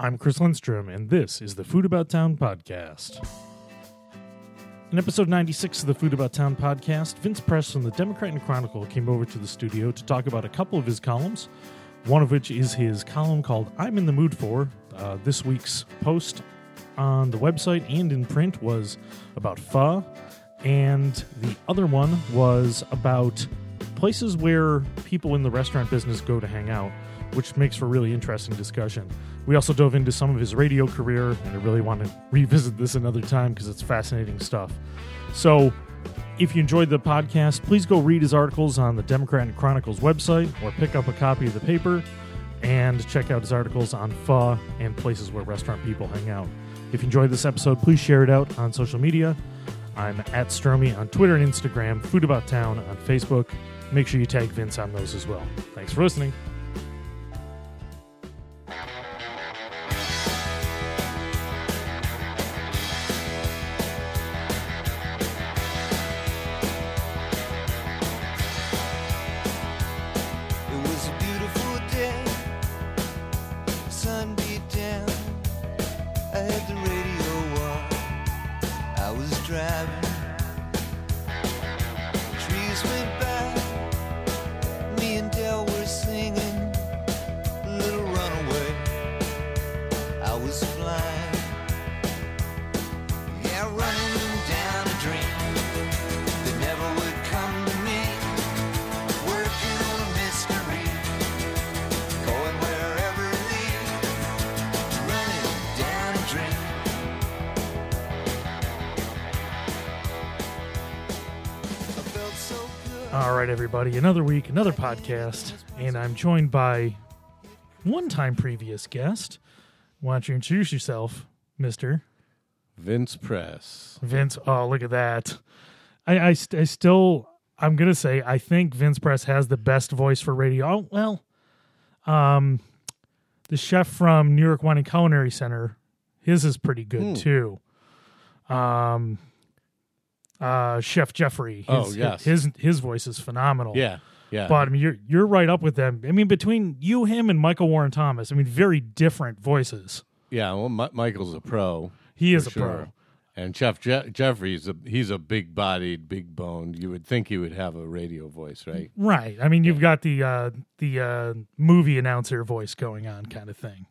I'm Chris Lindstrom, and this is the Food About Town podcast. In episode 96 of the Food About Town podcast, Vince Press from the Democrat and Chronicle came over to the studio to talk about a couple of his columns, one of which is his column called I'm in the Mood For. Uh, this week's post on the website and in print was about pho, and the other one was about places where people in the restaurant business go to hang out, which makes for really interesting discussion. We also dove into some of his radio career, and I really want to revisit this another time because it's fascinating stuff. So, if you enjoyed the podcast, please go read his articles on the Democrat and Chronicles website or pick up a copy of the paper and check out his articles on pho and places where restaurant people hang out. If you enjoyed this episode, please share it out on social media. I'm at Stromy on Twitter and Instagram, Food About Town on Facebook. Make sure you tag Vince on those as well. Thanks for listening. Week, another podcast, and I'm joined by one time previous guest. Why don't you introduce yourself, Mister Vince Press. Vince? Oh, look at that! I, I, st- I still, I'm gonna say, I think Vince Press has the best voice for radio. Oh, well, um, the chef from New York Wine and Culinary Center, his is pretty good Hmm. too. Um, uh, Chef Jeffrey. His, Oh, yes. his his voice is phenomenal. Yeah, yeah. But I mean, you're you're right up with them. I mean, between you, him, and Michael Warren Thomas, I mean, very different voices. yeah, well, Mi- Michael's a pro. He is a pro. And Jeff Je- Jeffrey's a he's a big bodied, big boned. You would think he would have a radio voice, right? Right. I mean, you've got the uh, the uh, movie announcer voice going on, kind of thing.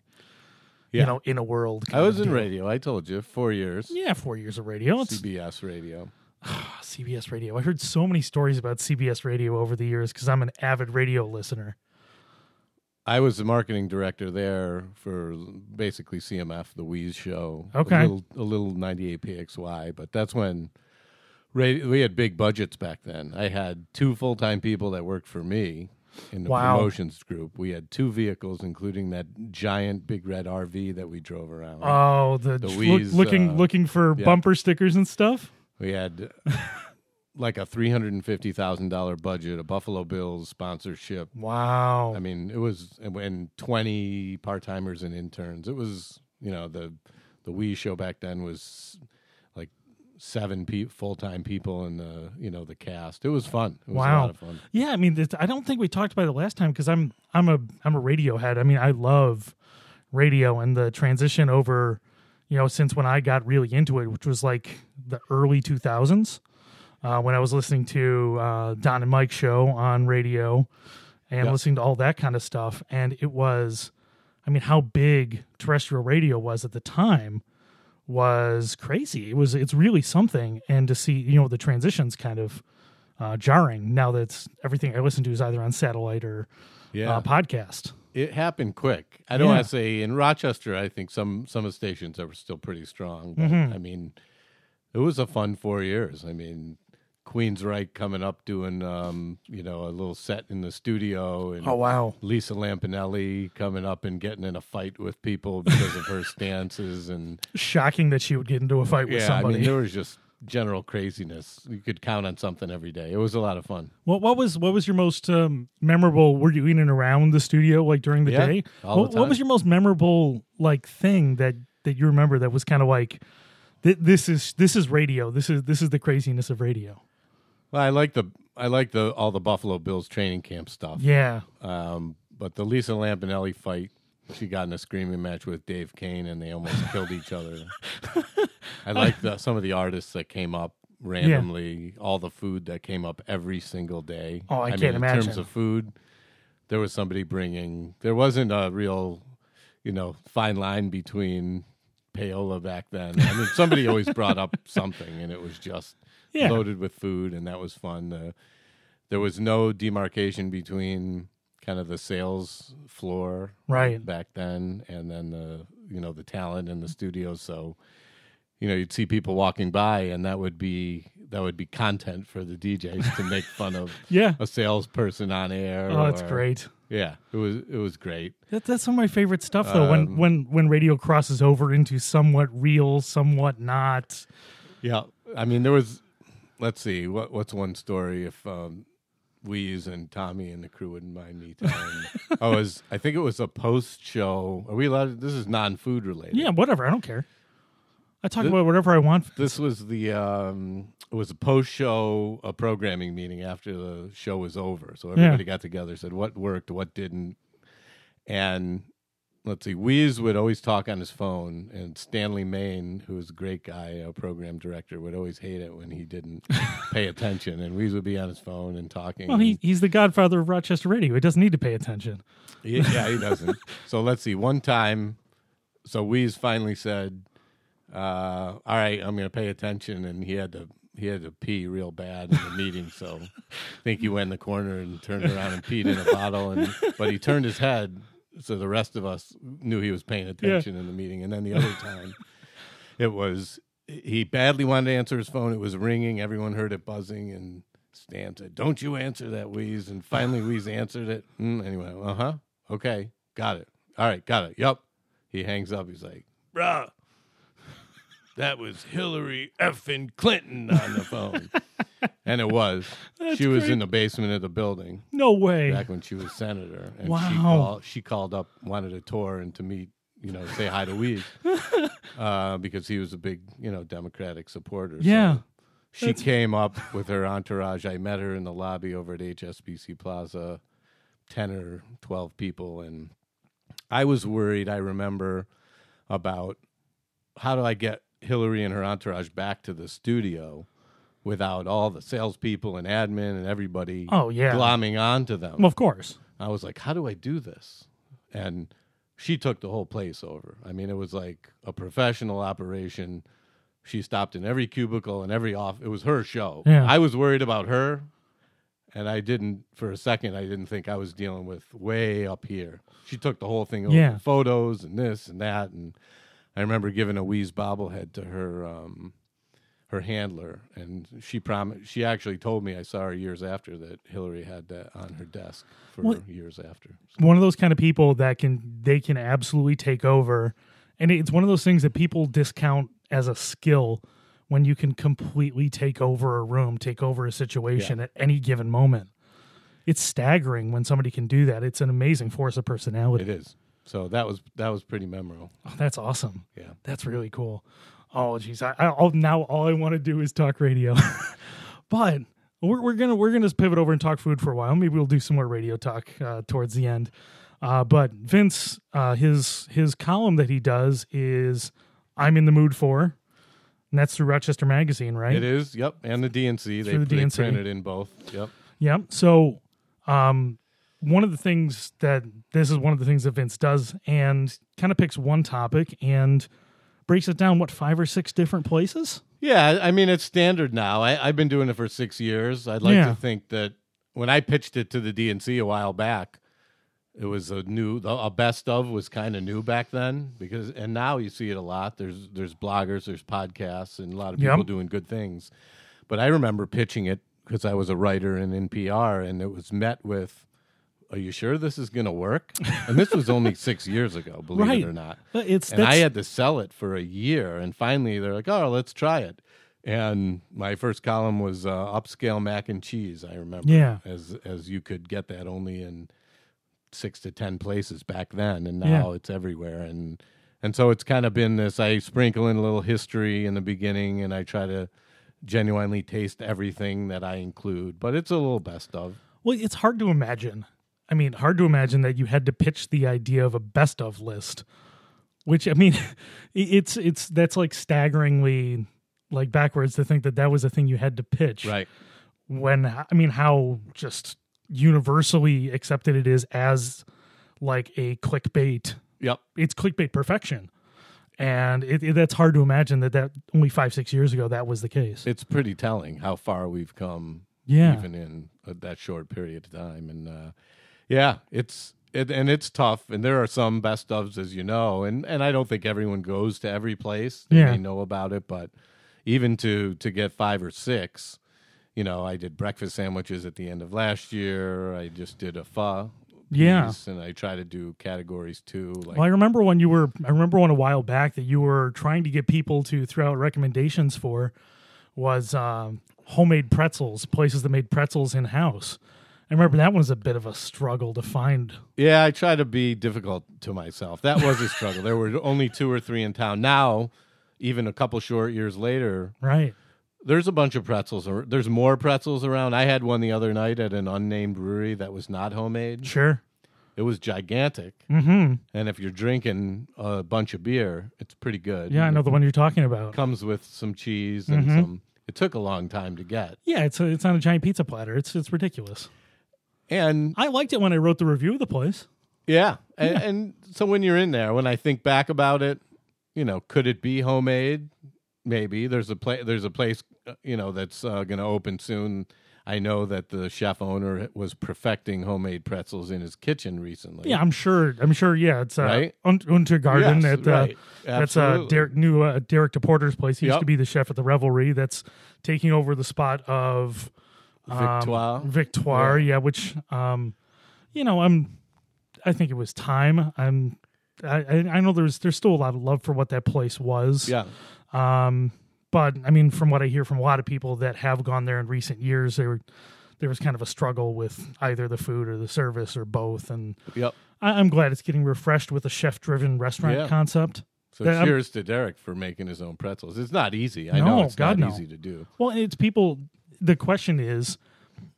Yeah. You know, in a world. I was in deal. radio. I told you, four years. Yeah, four years of radio. It's CBS radio. CBS Radio. I heard so many stories about CBS Radio over the years because I'm an avid radio listener. I was the marketing director there for basically CMF, the Wease show. Okay. A little, a little 98 PXY, but that's when radio, we had big budgets back then. I had two full time people that worked for me in the Wow. promotions group. We had two vehicles, including that giant big red RV that we drove around. Oh, the, The look- Wease, looking uh, looking for yeah. bumper stickers and stuff. We had like a $350,000 budget, a Buffalo Bills sponsorship. Wow. I mean, it was and twenty part timers and interns. It was you know the the Wease show back then was like seven pe- full time people in the you know the cast. It was fun. It was a Wow. lot of fun. Yeah, I mean, I don't think we talked about it last time because I'm I'm a I'm a radio head. I mean, I love radio and the transition over, you know, since when I got really into it, which was like the early 2000s, uh, when I was listening to uh, Don and Mike show on radio and Yeah. listening to all that kind of stuff, and it was, I mean, how big terrestrial radio was at the time was crazy. It was it's really something, and to see you know the transitions kind of uh, jarring now that everything I listen to is either on satellite or Yeah, uh, podcast. It happened quick. I don't Yeah. want to say in Rochester. I think some some of the stations are still pretty strong. But Mm-hmm. I mean, it was a fun four years. I mean. Queensryche coming up doing um, you know a little set in the studio and Oh wow! Lisa Lampanelli coming up and getting in a fight with people because of her stances and Shocking that she would get into a fight with yeah, somebody. I mean there was just general craziness. You could count on something every day. It was a lot of fun. what what was what was your most um, memorable? Were you in and around the studio like during the Yeah, day? all what, the what was your most memorable like thing that that you remember that was kind of like th- this is this is radio. This is this is the craziness of radio. Well, I like the I like the all the Buffalo Bills training camp stuff. Yeah. Um, but the Lisa Lampanelli fight she got in a screaming match with Dave Kane, and they almost killed each other. I like the, some of the artists that came up randomly. All the food that came up every single day. Oh, I mean, can't in imagine. terms of food, there was somebody bringing. There wasn't a real, you know, fine line between payola back then. I mean, somebody always brought up something, and it was just Yeah. loaded with food, and that was fun. Uh, there was no demarcation between kind of the sales floor Right. back then and then the you know the talent in the studio. so you know you'd see people walking by and that would be that would be content for the DJs to make fun of Yeah. a salesperson on air Oh, that's or- great. yeah it was it was great That, that's some of my favorite stuff, though. when Um, when when radio crosses over into somewhat real, somewhat not. Yeah, I mean there was. Let's see what what's one story if um, Wease and Tommy and the crew wouldn't mind me telling. I was I think it was a post show. Are we allowed? This is non food related. Yeah, whatever. I don't care. I talk Th- about whatever I want. This was the um, it was a post show a programming meeting after the show was over. So everybody got together, said what worked, what didn't, and let's see, Wease would always talk on his phone, and Stanley Main, who was a great guy, a program director, would always hate it when he didn't pay attention, and Wease would be on his phone and talking. Well, he he's the godfather of Rochester radio. He doesn't need to pay attention. He- yeah, he doesn't. so let's see. One time, so Wease finally said, uh, "All right, I'm going to pay attention," and he had to he had to pee real bad in the meeting. So I think he went in the corner and turned around and peed in a bottle. And but he turned his head, so the rest of us knew he was paying attention in the meeting. And then the other time, it was he badly wanted to answer his phone. It was ringing. Everyone heard it buzzing, and Stan said, "Don't you answer that, Wease." And finally, Wease answered it, mm, went, "Uh huh, okay, got it. All right, got it. Yep." He hangs up. He's like, "Bruh, that was Hillary effing Clinton on the phone," and it was. That's she was great. in the basement of the building No way. back when she was senator, and she Wow. called, she called up, wanted a tour and to meet, you know, say hi to Wease, uh, because he was a big, you know, Democratic supporter. So Yeah. she came up with her entourage. I met her in the lobby over at HSBC Plaza, ten or twelve people, and I was worried. I remember about how do I get Hillary and her entourage back to the studio without all the salespeople and admin and everybody Oh, yeah. glomming onto them. Well, of course. I was like, how do I do this? And she took the whole place over. I mean, it was like a professional operation. She stopped in every cubicle and every off. It was her show. Yeah. I was worried about her, and I didn't for a second. I didn't think I was dealing with way up here. She took the whole thing over, Yeah. photos and this and that. And I remember giving a Wease bobblehead to her. Um, her handler, and she promised. She actually told me I saw her years after that Hillary had that on her desk for Well- years after. One of those kind of people that can they can absolutely take over, and it's one of those things that people discount as a skill when you can completely take over a room, take over a situation at any given moment. It's staggering when somebody can do that. It's an amazing force of personality. It is. So that was that was pretty memorable. Oh, that's awesome. Yeah. That's really cool. Oh, geez, I, I I'll, now all I want to do is talk radio, but we're we're gonna we're gonna just pivot over and talk food for a while. Maybe we'll do some more radio talk uh, towards the end. Uh, but Vince, uh, his his column that he does is "I'm in the mood for," and that's through Rochester Magazine, right? It is. Yep. And the D&C. They, Through the they D&C. printed in both. Yep. Yeah. So, um, one of the things that this is one of the things that Vince does, and kind of picks one topic and breaks it down. What five or six different places? Yeah. I mean, it's standard now. I, I've been doing it for six years. I'd like Yeah. to think that when I pitched it to the D&C a while back, it was a new, a best of was kind of new back then because, and now you see it a lot. There's there's bloggers, there's podcasts, and a lot of people Yep. doing good things. But I remember pitching it because I was a writer in NPR, and it was met with, "Are you sure this is going to work?" And this was only six years ago, believe Right. it or not. It's And I had to sell it for a year, and finally they're like, "Oh, let's try it." And my first column was uh, upscale mac and cheese. I remember, Yeah. as as you could get that only in six to ten places back then, and now Yeah. it's everywhere. And and so it's kind of been this. I sprinkle in a little history in the beginning, and I try to genuinely taste everything that I include. But it's a little best of. well, it's hard to imagine I mean, hard to imagine that you had to pitch the idea of a best of list, which I mean, it's it's that's like staggeringly like backwards to think that that was a thing you had to pitch. Right. When I mean, how just universally accepted it is as like a clickbait. Yep. It's clickbait perfection, and it, it, that's hard to imagine that that only five six years ago that was the case. It's pretty telling how far we've come yeah. even in uh, that short period of time. And uh, yeah, it's it, and it's tough. And there are some best ofs, as you know, and and I don't think everyone goes to every place. They Yeah. know about it, but even to to get five or six, you know, I did breakfast sandwiches at the end of last year. I just did a pho. Yeah. piece, and I try to do categories too. Like Well, I remember when you were. I remember one a while back that you were trying to get people to throw out recommendations for was um, homemade pretzels, places that made pretzels in house. I remember that was a bit of a struggle to find. Yeah, I try to be difficult to myself. That was a struggle. there were only two or three in town. Now, even a couple short years later, Right. there's a bunch of pretzels. ar- There's more pretzels around. I had one the other night at an unnamed brewery that was not homemade. Sure. It was gigantic. Mm-hmm. And if you're drinking a bunch of beer, it's pretty good. Yeah, I know the one you're talking about. Comes with some cheese and Mhm. some. It took a long time to get. Yeah, it's a, it's on a giant pizza platter. It's it's ridiculous. And I liked it when I wrote the review of the place. Yeah. And, and so when you're in there, when I think back about it, you know, could it be homemade? Maybe there's a place. There's a place, uh, you know, that's uh, going to open soon. I know that the chef owner was perfecting homemade pretzels in his kitchen recently. Yeah, I'm sure. I'm sure. Yeah, it's uh, Right? Un- Untergarden Yes, at uh, right. that's uh. Derek new uh, Derek DePorter's place. He used to be the chef at the Revelry. That's taking over the spot of um, Victoire. Victoire, yeah. which um, you know, I'm. I think it was time. I'm. I I know there's there's still a lot of love for what that place was. Yeah. Um, but I mean, from what I hear from a lot of people that have gone there in recent years, there were there was kind of a struggle with either the food or the service or both. And Yep. I, I'm glad it's getting refreshed with a chef-driven restaurant Yeah. concept. So Yeah, I'm- cheers to Derek for making his own pretzels. It's not easy. I No, know it's God, not no. easy to do. Well, it's people. The question is,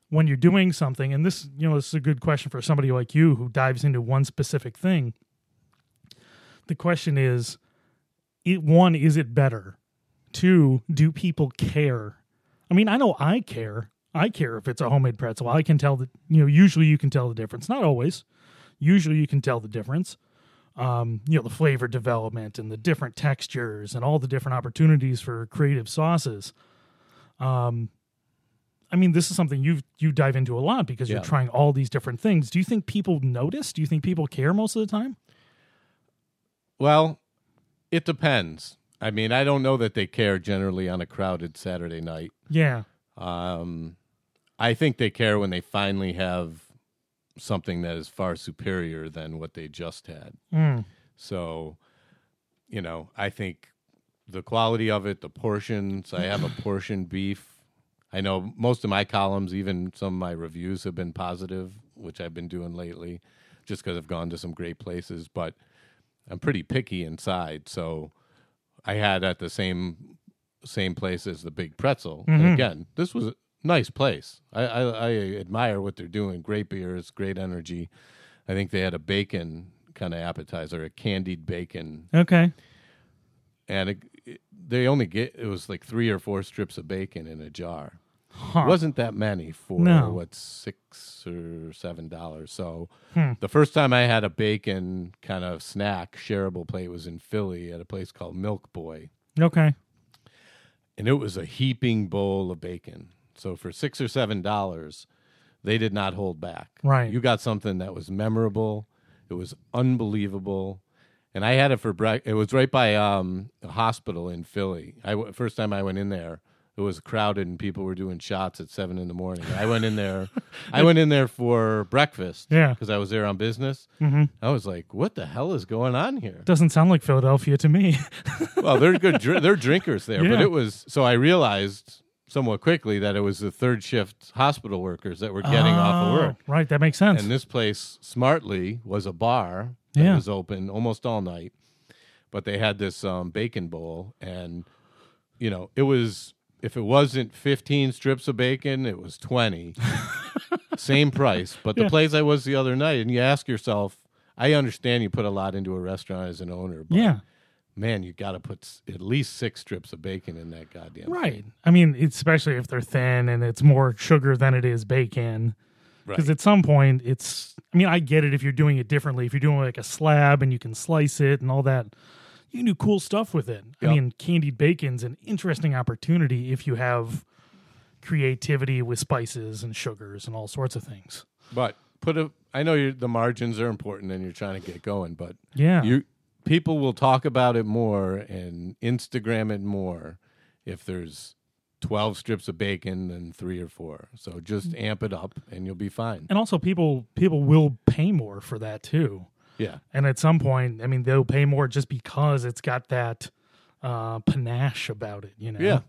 when you're doing something, and this, you know, this is a good question for somebody like you who dives into one specific thing. The question is, it, one, is it better? Two, do people care? I mean, I know I care. I care if it's a homemade pretzel. I can tell that, you know, usually you can tell the difference. Not always. Usually you can tell the difference. Um, you know, the flavor development and the different textures and all the different opportunities for creative sauces. Um, I mean, this is something you you dive into a lot because you're Yeah. trying all these different things. Do you think people notice? Do you think people care most of the time? Well, it depends. I mean, I don't know that they care generally on a crowded Saturday night. Yeah. Um, I think they care when they finally have something that is far superior than what they just had. Mm. So, you know, I think the quality of it, the portions. I have a portion beef. I know most of my columns, even some of my reviews, have been positive, which I've been doing lately, just because I've gone to some great places. But I'm pretty picky inside, so I had at the same same place as the Big Pretzel. Mhm. And again, this was a nice place. I, I, I admire what they're doing. Great beers, great energy. I think they had a bacon kind of appetizer, a candied bacon, Okay. and it, it- they only get it was like three or four strips of bacon in a jar. Huh. wasn't that many for No. what six or seven dollars. So Hmm. the first time I had a bacon kind of snack shareable plate was in Philly at a place called Milk Boy, Okay. and it was a heaping bowl of bacon. So for six or seven dollars, they did not hold back. Right. you got something that was memorable. It was unbelievable. And I had it for breakfast. It was right by um, a hospital in Philly. I w- first time I went in there, it was crowded and people were doing shots at seven in the morning. I went in there. I went in there for breakfast. Yeah. because I was there on business. hmm I was like, "What the hell is going on here?" Doesn't sound like Philadelphia to me. well, they're good. Dr- they're drinkers there, but it was. So I realized somewhat quickly that it was the third shift hospital workers that were getting off of work. Oh, Right. That makes sense. And this place, smartly, was a bar that Yeah. was open almost all night. But they had this um, bacon bowl, and you know, it was if it wasn't fifteen strips of bacon, it was twenty. same price. But the Yeah. place I was the other night, and you ask yourself, I understand you put a lot into a restaurant as an owner, but yeah. man, you got to put s- at least six strips of bacon in that goddamn. Right. I mean, especially if they're thin and it's more sugar than it is bacon. Because Right. at some point, it's. I mean, I get it if you're doing it differently. If you're doing like a slab and you can slice it and all that, you can do cool stuff with it. I mean, candied bacon's an interesting opportunity if you have creativity with spices and sugars and all sorts of things. But put a. I know the margins are important and you're trying to get going, but Yeah. you people will talk about it more and Instagram it more if there's 12 strips of bacon and 3 or 4. So just amp it up and you'll be fine. and also, people people will pay more for that too. Yeah. And at some point, I mean, they'll pay more just because it's got that uh, panache about it. You know. Yeah.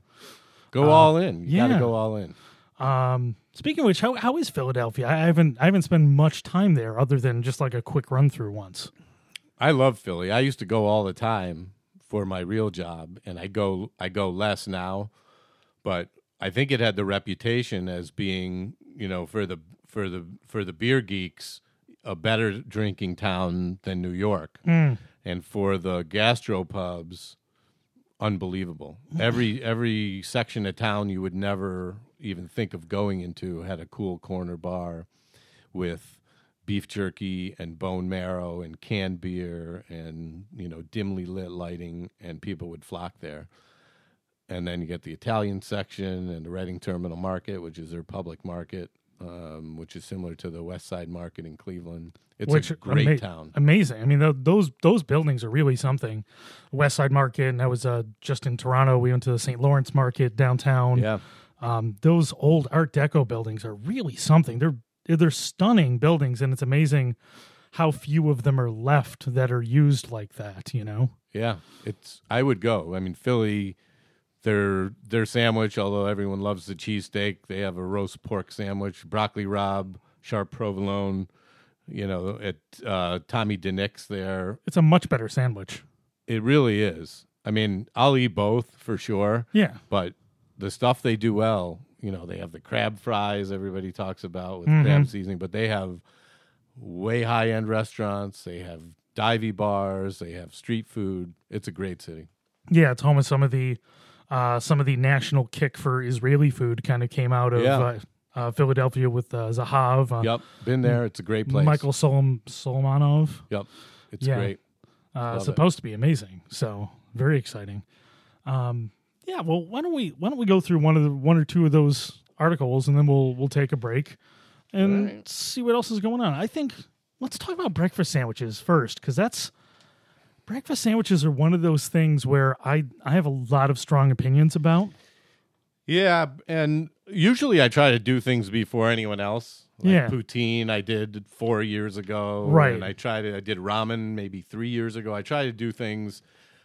Go all in. You got to go all in. Um, speaking of which, how how is Philadelphia? I haven't I haven't spent much time there other than just like a quick run through once. I love Philly. I used to go all the time for my real job and I go I go less now, but I think it had the reputation as being, you know, for the for the for the beer geeks a better drinking town than New York. Mm. And for the gastropubs unbelievable. Every every section of town you would never even think of going into had a cool corner bar with beef jerky and bone marrow and canned beer and you know dimly lit lighting and people would flock there. And then you get the Italian section and the Reading Terminal Market, which is their public market, um, which is similar to the West Side Market in Cleveland. It's which a great ama- town. amazing. I mean, th- those those buildings are really something. West Side Market, and that was uh, just in Toronto. We went to the St. Lawrence Market downtown. Yeah. Um, those old Art Deco buildings are really something. They're they're stunning buildings, and it's amazing how few of them are left that are used like that. You know. Yeah, it's. I would go. I mean, Philly, their their sandwich. Although everyone loves the cheesesteak, they have a roast pork sandwich, broccoli rabe, sharp provolone. You know, at uh, Tommy DiNic's there, It's a much better sandwich. it really is. I mean, I'll eat both for sure. Yeah. but the stuff they do well, you know, they have the crab fries everybody talks about with Mm-hmm. crab seasoning, but they have way high end restaurants. They have divey bars. They have street food. It's a great city. Yeah, it's home of some of the uh, some of the national kick for Israeli food kind of came out of Yeah. uh, uh, Philadelphia with uh, Zahav, uh, Yep, been there. It's a great place. Michael Solom- Solomonov. Yep, it's Yeah. great. Uh, Love it. supposed to be amazing, so very exciting. Um, yeah, well, why don't we why don't we go through one of the one or two of those articles and then we'll we'll take a break and see what else is going on. I think let's talk about breakfast sandwiches first because that's breakfast sandwiches are one of those things where I I have a lot of strong opinions about. Yeah, and usually I try to do things before anyone else. Like Yeah. poutine I did four years ago. Right. And I tried to I did ramen maybe three years ago. I try to do things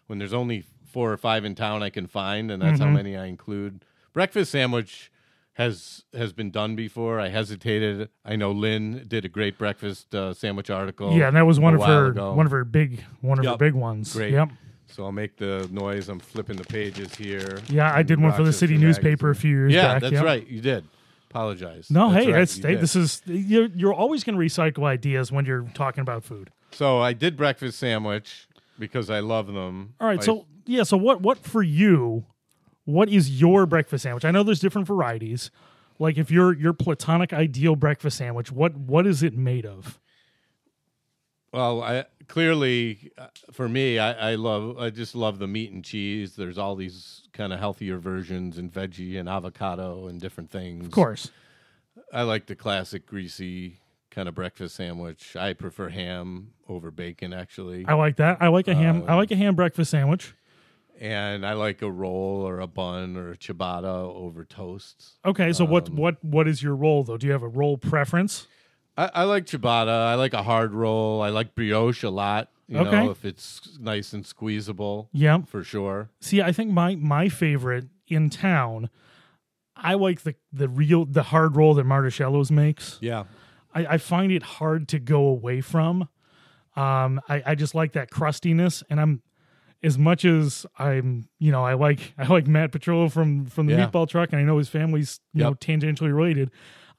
when there's only four or five in town I can find, and that's how Mm-hmm. many I include. Breakfast sandwich has has been done before. I hesitated. I know Lynn did a great breakfast uh, sandwich article. yeah, and that was one of her ago. one of her big one of her big ones. Great. Yep. So I'll make the noise. I'm flipping the pages here. Yeah, I did one for the city newspaper a few years Yeah, back. that's Yep. right. You did. Apologize. No, That's hey, right, hey, this is you're you're always going to recycle ideas when you're talking about food. So I did breakfast sandwich because I love them. All right, I- so yeah, so what what for you? What is your breakfast sandwich? I know there's different varieties. Like if your your platonic ideal breakfast sandwich, what what is it made of? well, I clearly uh, for me, I, I love. I just love the meat and cheese. There's all these kind of healthier versions and veggie and avocado and different things. Of course. I like the classic greasy kind of breakfast sandwich. I prefer ham over bacon, actually. I like that. I like a ham Um, I like a ham breakfast sandwich. And I like a roll or a bun or a ciabatta over toast. Okay, so what um, what what is your roll though? Do you have a roll preference? I, I like ciabatta. I like a hard roll. I like brioche a lot. You Okay. know, if it's nice and squeezable, Yeah. for sure. See, I think my my favorite in town, I like the the real the hard roll that Martusciello's makes. Yeah. I, I find it hard to go away from. Um, I, I just like that crustiness, and I'm as much as I'm, you know, I like I like Matt Petrillo from from the Yeah. Meatball Truck, and I know his family's you know tangentially related.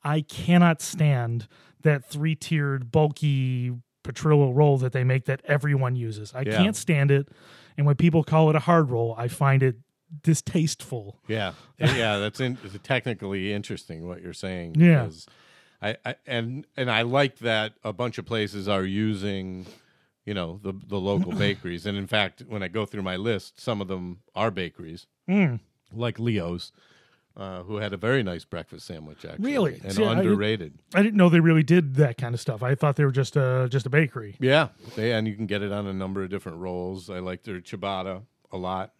I cannot stand that three tiered, bulky Petrillo roll that they make that everyone uses. I Yeah. can't stand it. And when people call it a hard roll, I find it distasteful. Yeah, yeah, that's in, it's technically interesting what you're saying. Yeah. I, I and and I like that a bunch of places are using, you know, the the local bakeries, and in fact, when I go through my list, some of them are bakeries, Mm. like Leo's. Uh, who had a very nice breakfast sandwich actually, Really? and See, I- underrated. I didn't know they really did that kind of stuff. I thought they were just a just a bakery. Yeah, they, and you can get it on a number of different rolls. I like their ciabatta a lot.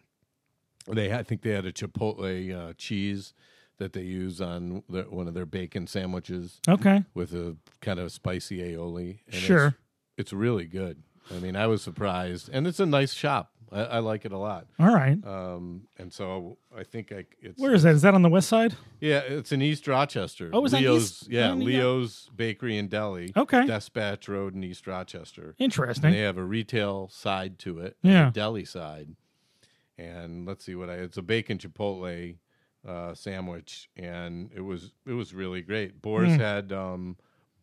They, I think they had a chipotle uh, cheese that they use on their, one of their bacon sandwiches Okay. with a kind of spicy aioli. And Sure. it's, it's really good. I mean, I was surprised, and it's a nice shop. I, I like it a lot. All right. Um, and so I think I it's Where is that? Is that on the west side? yeah, it's in East Rochester. Oh, is that Leo's? East- Yeah. Leo's Bakery and Deli. Okay. Dispatch Road in East Rochester. Interesting. And they have a retail side to it, and Yeah. a deli side. And let's see what I it's a bacon chipotle uh, sandwich, and it was it was really great. Boars Hmm. had um,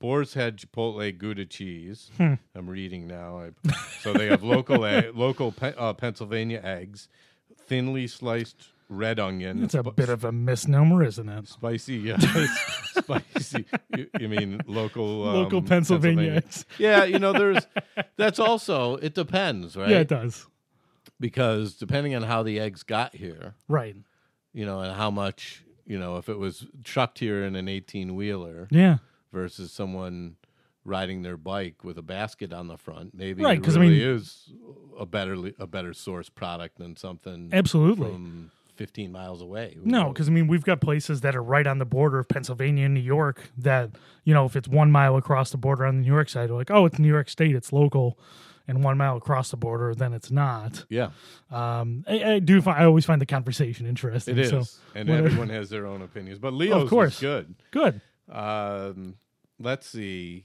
Boar's Head chipotle Gouda cheese. Hmm. I'm reading now. I, so they have local egg, local Pe- uh, Pennsylvania eggs, thinly sliced red onion. It's a sp- bit of a misnomer, isn't it? spicy. Yeah, spicy. You, you mean local um, Local Pennsylvania eggs. Yeah, you know, there's that's also it depends, right? Yeah, it does. because depending on how the eggs got here, Right. you know, and how much, you know, if it was trucked here in an 18 wheeler Yeah. Versus someone riding their bike with a basket on the front, maybe Right, it 'cause, I mean- is a better a better source product than something Absolutely. from 15 miles away. No, because I mean we've got places that are right on the border of Pennsylvania and New York that you know if it's one mile across the border on the New York side, like, oh, it's New York State, it's local, and one mile across the border, then it's not. yeah, Um, I, I do. Find, I always find the conversation interesting. it is, So and whatever. everyone has their own opinions. But Leo's course. is good. good. Um, let's see,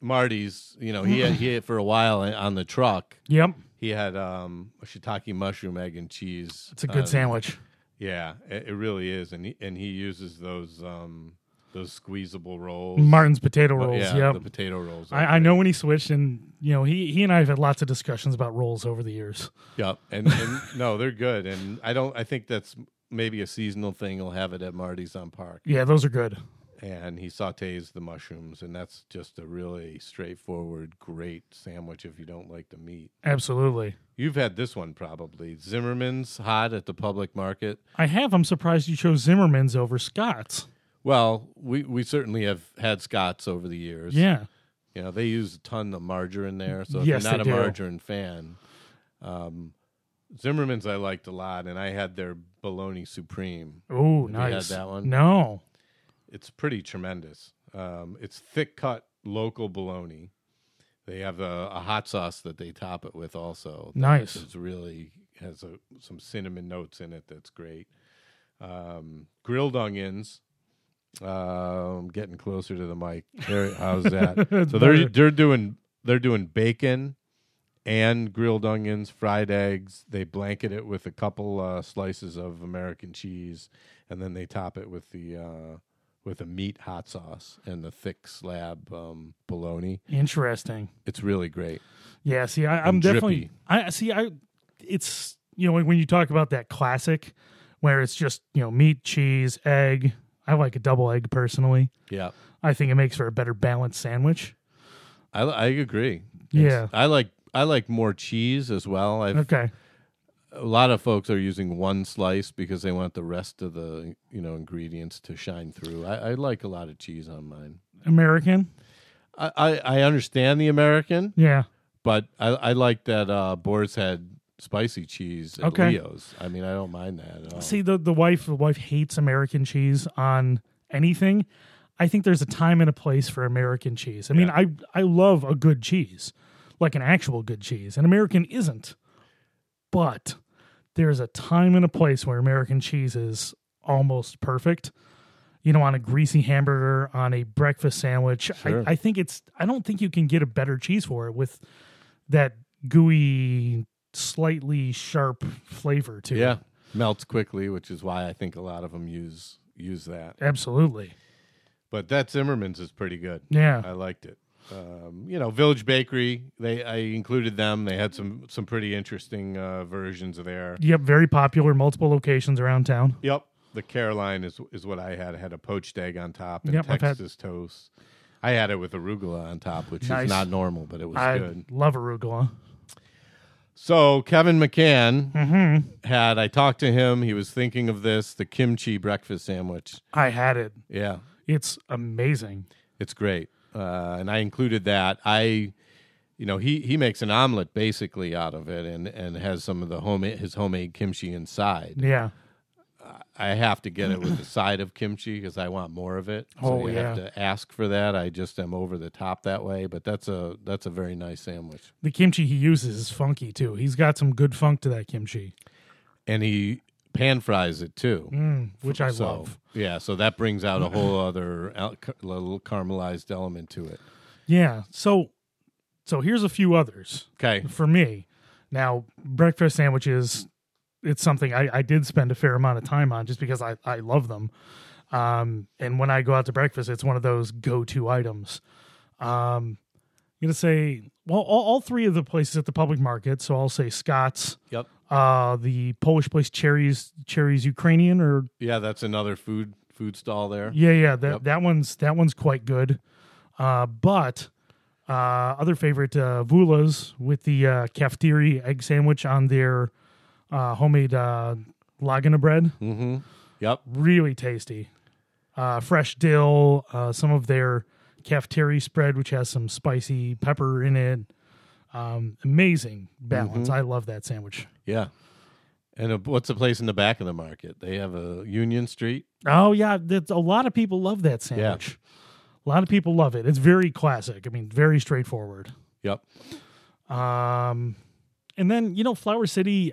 Marty's. You know, he had, he had for a while on the truck. Yep, He had um, a shiitake mushroom egg and cheese. it's a good on- sandwich. Yeah, it, it really is, and he, and he uses those um, those squeezable rolls. Martin's potato rolls. yeah, yep. the potato rolls. I, I know when he switched, and you know he he and I have had lots of discussions about rolls over the years. Yep, and, and no, they're good, and I don't. I think that's maybe a seasonal thing. He'll have it at Marty's on Park, Yeah, those are good. And he sautés the mushrooms, and that's just a really straightforward, great sandwich if you don't like the meat. Absolutely. You've had this one probably. Zimmerman's hot at the public market. I have. I'm surprised you chose Zimmerman's over Scott's. Well, we, we certainly have had Scott's over the years. Yeah. You know, they use a ton of margarine there. So if Yes, you're not a do. margarine fan, um, Zimmerman's I liked a lot, and I had their bologna supreme. Oh, you had nice. that one? No. It's pretty tremendous. Um, it's thick cut local bologna. They have a, a hot sauce that they top it with also. Nice. It's really has a, some cinnamon notes in it. That's great. Um, grilled onions. I'm getting closer to the mic. There, how's that? So they're they're doing they're doing bacon and grilled onions, fried eggs. They blanket it with a couple uh, slices of American cheese, and then they top it with the uh, with a meat hot sauce and the thick slab um, bologna. Interesting. It's really great. Yeah. See, I, I'm definitely. I see. I. It's you know when, when you talk about that classic, where it's just you know meat, cheese, egg. I like a double egg personally. Yeah, I think it makes for a better balanced sandwich. I, I agree. Yeah. I like I like more cheese as well. I've, Okay. A lot of folks are using one slice because they want the rest of the you know ingredients to shine through. I, I like a lot of cheese on mine. American. I, I, I understand the American, Yeah. but I, I like that uh, Boar's Head spicy cheese at Okay. Leo's. I mean, I don't mind that at all. See the the wife the wife hates American cheese on anything. I think there's a time and a place for American cheese. I mean, I I love a good cheese, like an actual good cheese. And American isn't. But there's a time and a place where American cheese is almost perfect. You know, on a greasy hamburger, on a breakfast sandwich. Sure. I, I think it's I don't think you can get a better cheese for it with that gooey, slightly sharp flavor to it. yeah, melts quickly, which is why I think a lot of them use use that. Absolutely. but that Zimmerman's is pretty good. Yeah. I liked it. Um, you know, Village Bakery. They I included them. They had some some pretty interesting uh, versions of there. Yep, very popular, multiple locations around town. Yep, the Caroline is is what I had. I had a poached egg on top and Yep, Texas toast. I had it with arugula on top, which Nice. is not normal, but it was I good. love arugula. So Kevin McCann Mm-hmm. had. I talked to him. He was thinking of this, the kimchi breakfast sandwich. I had it. Yeah, It's amazing. it's great, uh, and I included that. I, you know, he he makes an omelet basically out of it, and and has some of the homemade his homemade kimchi inside. Yeah. I have to get it with the side of kimchi because I want more of it. So Oh, you have to ask for that. I just am over the top that way, but that's a that's a very nice sandwich. The kimchi he uses is funky too. He's got some good funk to that kimchi, And he pan fries it too. mm, which I So, love. Yeah, so that brings out a whole other little caramelized element to it. Yeah. So, so here's a few others Okay. for me. Now, breakfast sandwiches, it's something I, I did spend a fair amount of time on just because I, I love them. Um, and when I go out to breakfast, it's one of those go to items. Um, I'm gonna say, well, all, all three of the places at the public market. So I'll say Scott's, Yep. uh, the Polish place Cherries, Cherries Ukrainian, or Yeah, that's another food food stall there. yeah, yeah, that Yep. that one's that one's quite good. Uh, but uh, other favorite uh, Vula's with the uh, cafeteria egg sandwich on their uh, homemade uh, lagana bread, Mm-hmm. Yep. really tasty. Uh, fresh dill, uh, some of their cafeteria spread, which has some spicy pepper in it. Um, amazing balance. I love that sandwich. Yeah. And uh what's the place in the back of the market? They have a Union Street. Oh yeah, that's, a lot of people love that sandwich. Yeah. A lot of people love it. It's very classic. I mean, very straightforward. Yep. Um, and then you know, Flower City,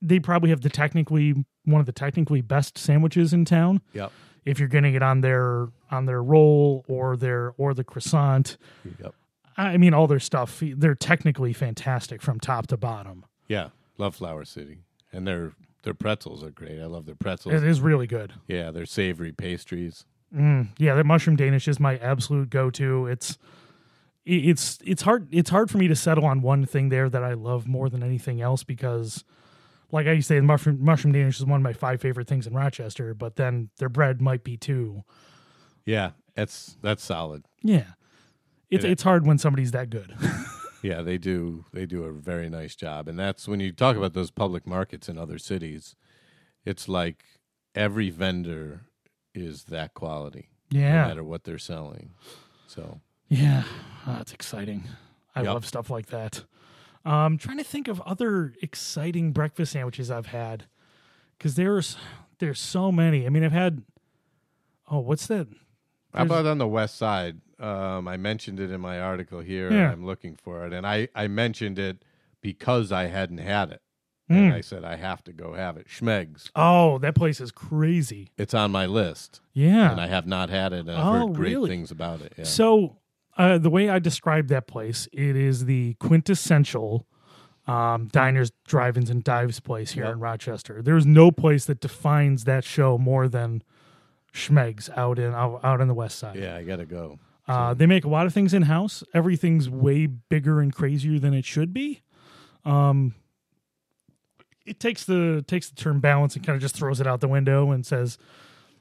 they probably have the technically one of the technically best sandwiches in town. Yep. If you're getting it on their on their roll or their or the croissant, Yep. I mean, all their stuff, they're technically fantastic from top to bottom. Yeah. Love Flower City. And their their pretzels are great. I love their pretzels. It is really good. Yeah, their savory pastries. Mm, yeah, that mushroom Danish is my absolute go-to. It's it's it's hard it's hard for me to settle on one thing there that I love more than anything else because like I used to say, the mushroom mushroom Danish is one of my five favorite things in Rochester, but then their bread might be too. Yeah, that's that's solid. Yeah. It's It- it's hard when somebody's that good. Yeah, they do they do a very nice job. And that's when you talk about those public markets in other cities, it's like every vendor is that quality. Yeah, no matter what they're selling. So Yeah. Ah, oh, that's exciting. I Yep. love stuff like that. Um trying to think of other exciting breakfast sandwiches I've had cuz there's there's so many. I mean, I've had Oh, what's that? How about on the west side? Um, I mentioned it in my article here. Yeah. I'm looking for it, and I I mentioned it because I hadn't had it, and Mm. I said I have to go have it. Schmeg's. Oh, that place is crazy. It's on my list, Yeah. and I have not had it. I've Oh, heard great really? things about it. Yeah. So, uh, the way I describe that place, it is the quintessential um, diners, drive-ins, and dives place here Yep. in Rochester. There's no place that defines that show more than Schmeg's out in out, out on the west side. yeah, I gotta go. Uh, they make a lot of things in house. Everything's way bigger and crazier than it should be. Um, it takes the takes the term balance and kind of just throws it out the window and says,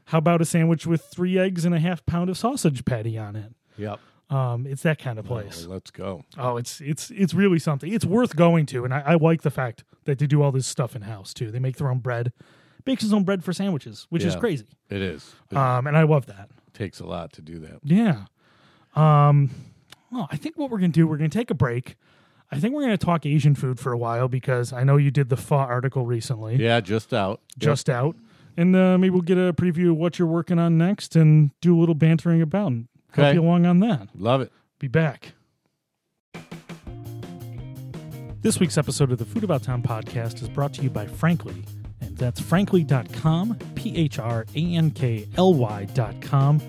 "How about a sandwich with three eggs and a half pound of sausage patty on it?" Yep. Um, it's that kind of place. Let's go. Oh, it's it's it's really something. It's worth going to, and I, I like the fact that they do all this stuff in house too. They make their own bread, bakes his own bread for sandwiches, which is Yeah. crazy. It is. It Um, and I love that. takes a lot to do that. Yeah. Um, well, I think what we're going to do, we're going to take a break. I think we're going to talk Asian food for a while because I know you did the pho article recently, Yeah, just out. Just out. And uh, maybe we'll get a preview of what you're working on next and do a little bantering about and help you along on that. love it. Be back. This week's episode of the Food About Town podcast is brought to you by Phrankly, and that's phrankly.com, P H R A N K L Y.com.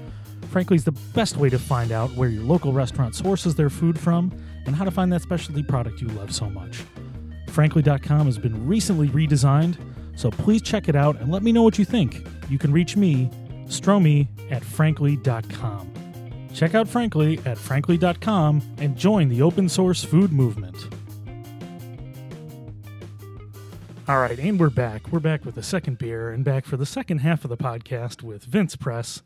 Phrankly is the best way to find out where your local restaurant sources their food from and how to find that specialty product you love so much. Phrankly.com has been recently redesigned, so please check it out and let me know what you think. You can reach me Stromy at phrankly.com. Check out Phrankly at phrankly.com and join the open source food movement. All right, and we're back. We're back with the second beer and back for the second half of the podcast with Vince Press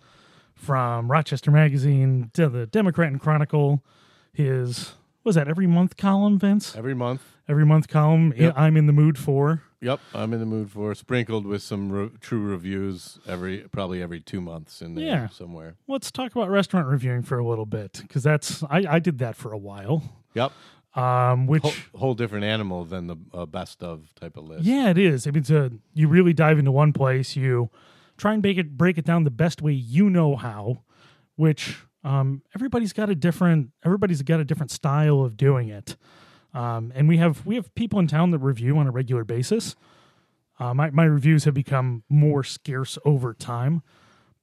from Rochester Magazine to the Democrat and Chronicle. His, was that every month column, Vince? Every month. Every month column, Yep. I'm in the mood for. Yep, I'm in the mood for sprinkled with some re- true reviews every probably every two months in there Yeah. somewhere. Let's talk about restaurant reviewing for a little bit because that's I, I did that for a while. Yep, Um, which whole, whole different animal than the uh, best of type of list. yeah, it is. I mean, it's a, you really dive into one place. You try and break it break it down the best way you know how. Which um, everybody's got a different everybody's got a different style of doing it. Um, and we have we have people in town that review on a regular basis. Uh, my my reviews have become more scarce over time,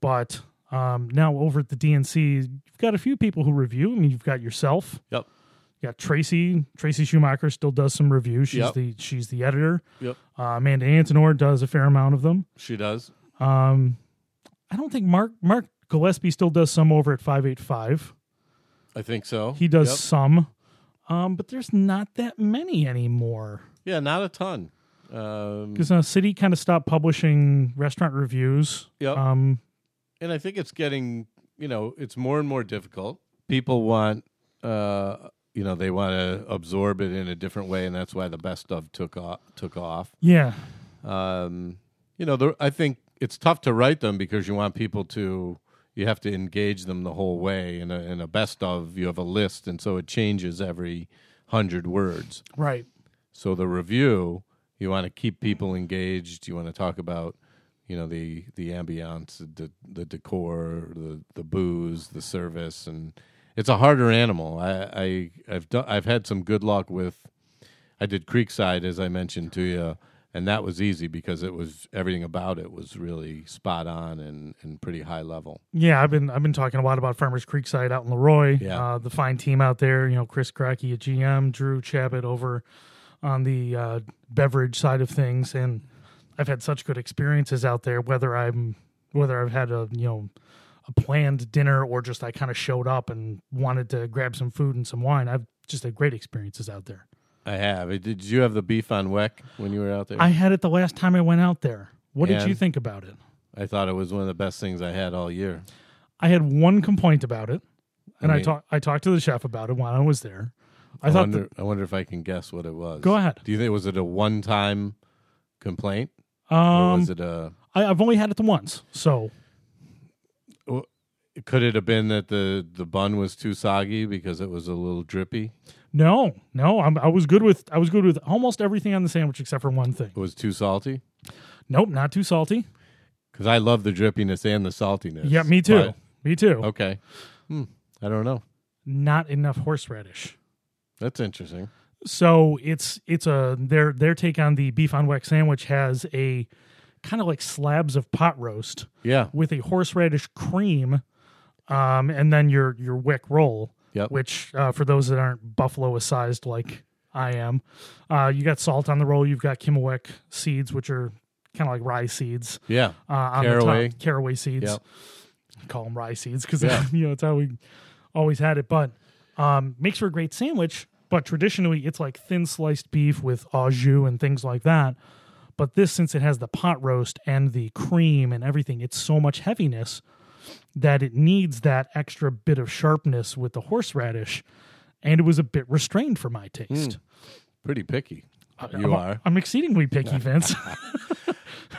but um, now over at the D&C, you've got a few people who review. I mean, you've got yourself, Yep. you got Tracy. Tracy Schumacher still does some reviews. She's Yep. the she's the editor. Yep. Uh, Amanda Antonor does a fair amount of them. She does. Um, I don't think Mark Mark Gillespie still does some over at five eight five. I think so. He does Yep. some, um, but there's not that many anymore. Yeah, not a ton. Um, Because uh, City kind of stopped publishing restaurant reviews. Yep. Um, and I think it's getting, you know, it's more and more difficult. People want, uh, you know, they want to absorb it in a different way, and that's why the best of took off. Took off. yeah, Um, you know, there, I think it's tough to write them because you want people to. You have to engage them the whole way. In a, in a best of, you have a list, and so it changes every hundred words. right. So the review, you want to keep people engaged. You want to talk about, you know, the the ambiance, the the decor, the the booze, the service, and it's a harder animal. I, I I've done I've had some good luck with. I did Creekside as I mentioned to you, and that was easy because it was everything about it was really spot on and and pretty high level. Yeah, I've been I've been talking a lot about Farmers Creekside out in Le Roy. Yeah. Uh, the fine team out there. You know, Chris Cracky at GM, Drew Chabot over on the uh, beverage side of things, and I've had such good experiences out there. Whether I'm whether I've had a you know a planned dinner or just I kind of showed up and wanted to grab some food and some wine. I've just had great experiences out there. I have. Did you have the beef on weck when you were out there? I had it the last time I went out there. What did you think about it? I thought it was one of the best things I had all year. I had one complaint about it, and I, mean- talked I talked to the chef about it while I was there. I, I, thought wonder. I wonder if I can guess what it was. Go ahead. Do you think was it a one-time complaint, that, or um, was it a? I, I've only had it the once, so Could it have been that the the bun was too soggy because it was a little drippy? No, no. I'm, I was good with I was good with almost everything on the sandwich except for one thing. It was too salty. Nope, not too salty. Because I love the drippiness and the saltiness. Yeah, me too. But- me too. okay. Hmm. I don't know. Not enough horseradish. That's interesting. So it's it's a their their take on the beef on weck sandwich has a kind of like slabs of pot roast Yeah. with a horseradish cream, um, and then your your wick roll. Yep. Which uh, for those that aren't buffalo sized like I am, uh, you got salt on the roll. You've got kimmelwick seeds, which are kind of like rye seeds. Yeah. Uh, on Caraway. the top, caraway seeds. Yep. Call them rye seeds because Yeah. you know it's how we always had it. But um, makes for a great sandwich. But traditionally, it's like thin sliced beef with au jus and things like that. But this, since it has the pot roast and the cream and everything, it's so much heaviness that it needs that extra bit of sharpness with the horseradish. And it was a bit restrained for my taste. Pretty picky. You I'm, are. I'm exceedingly picky, Vince.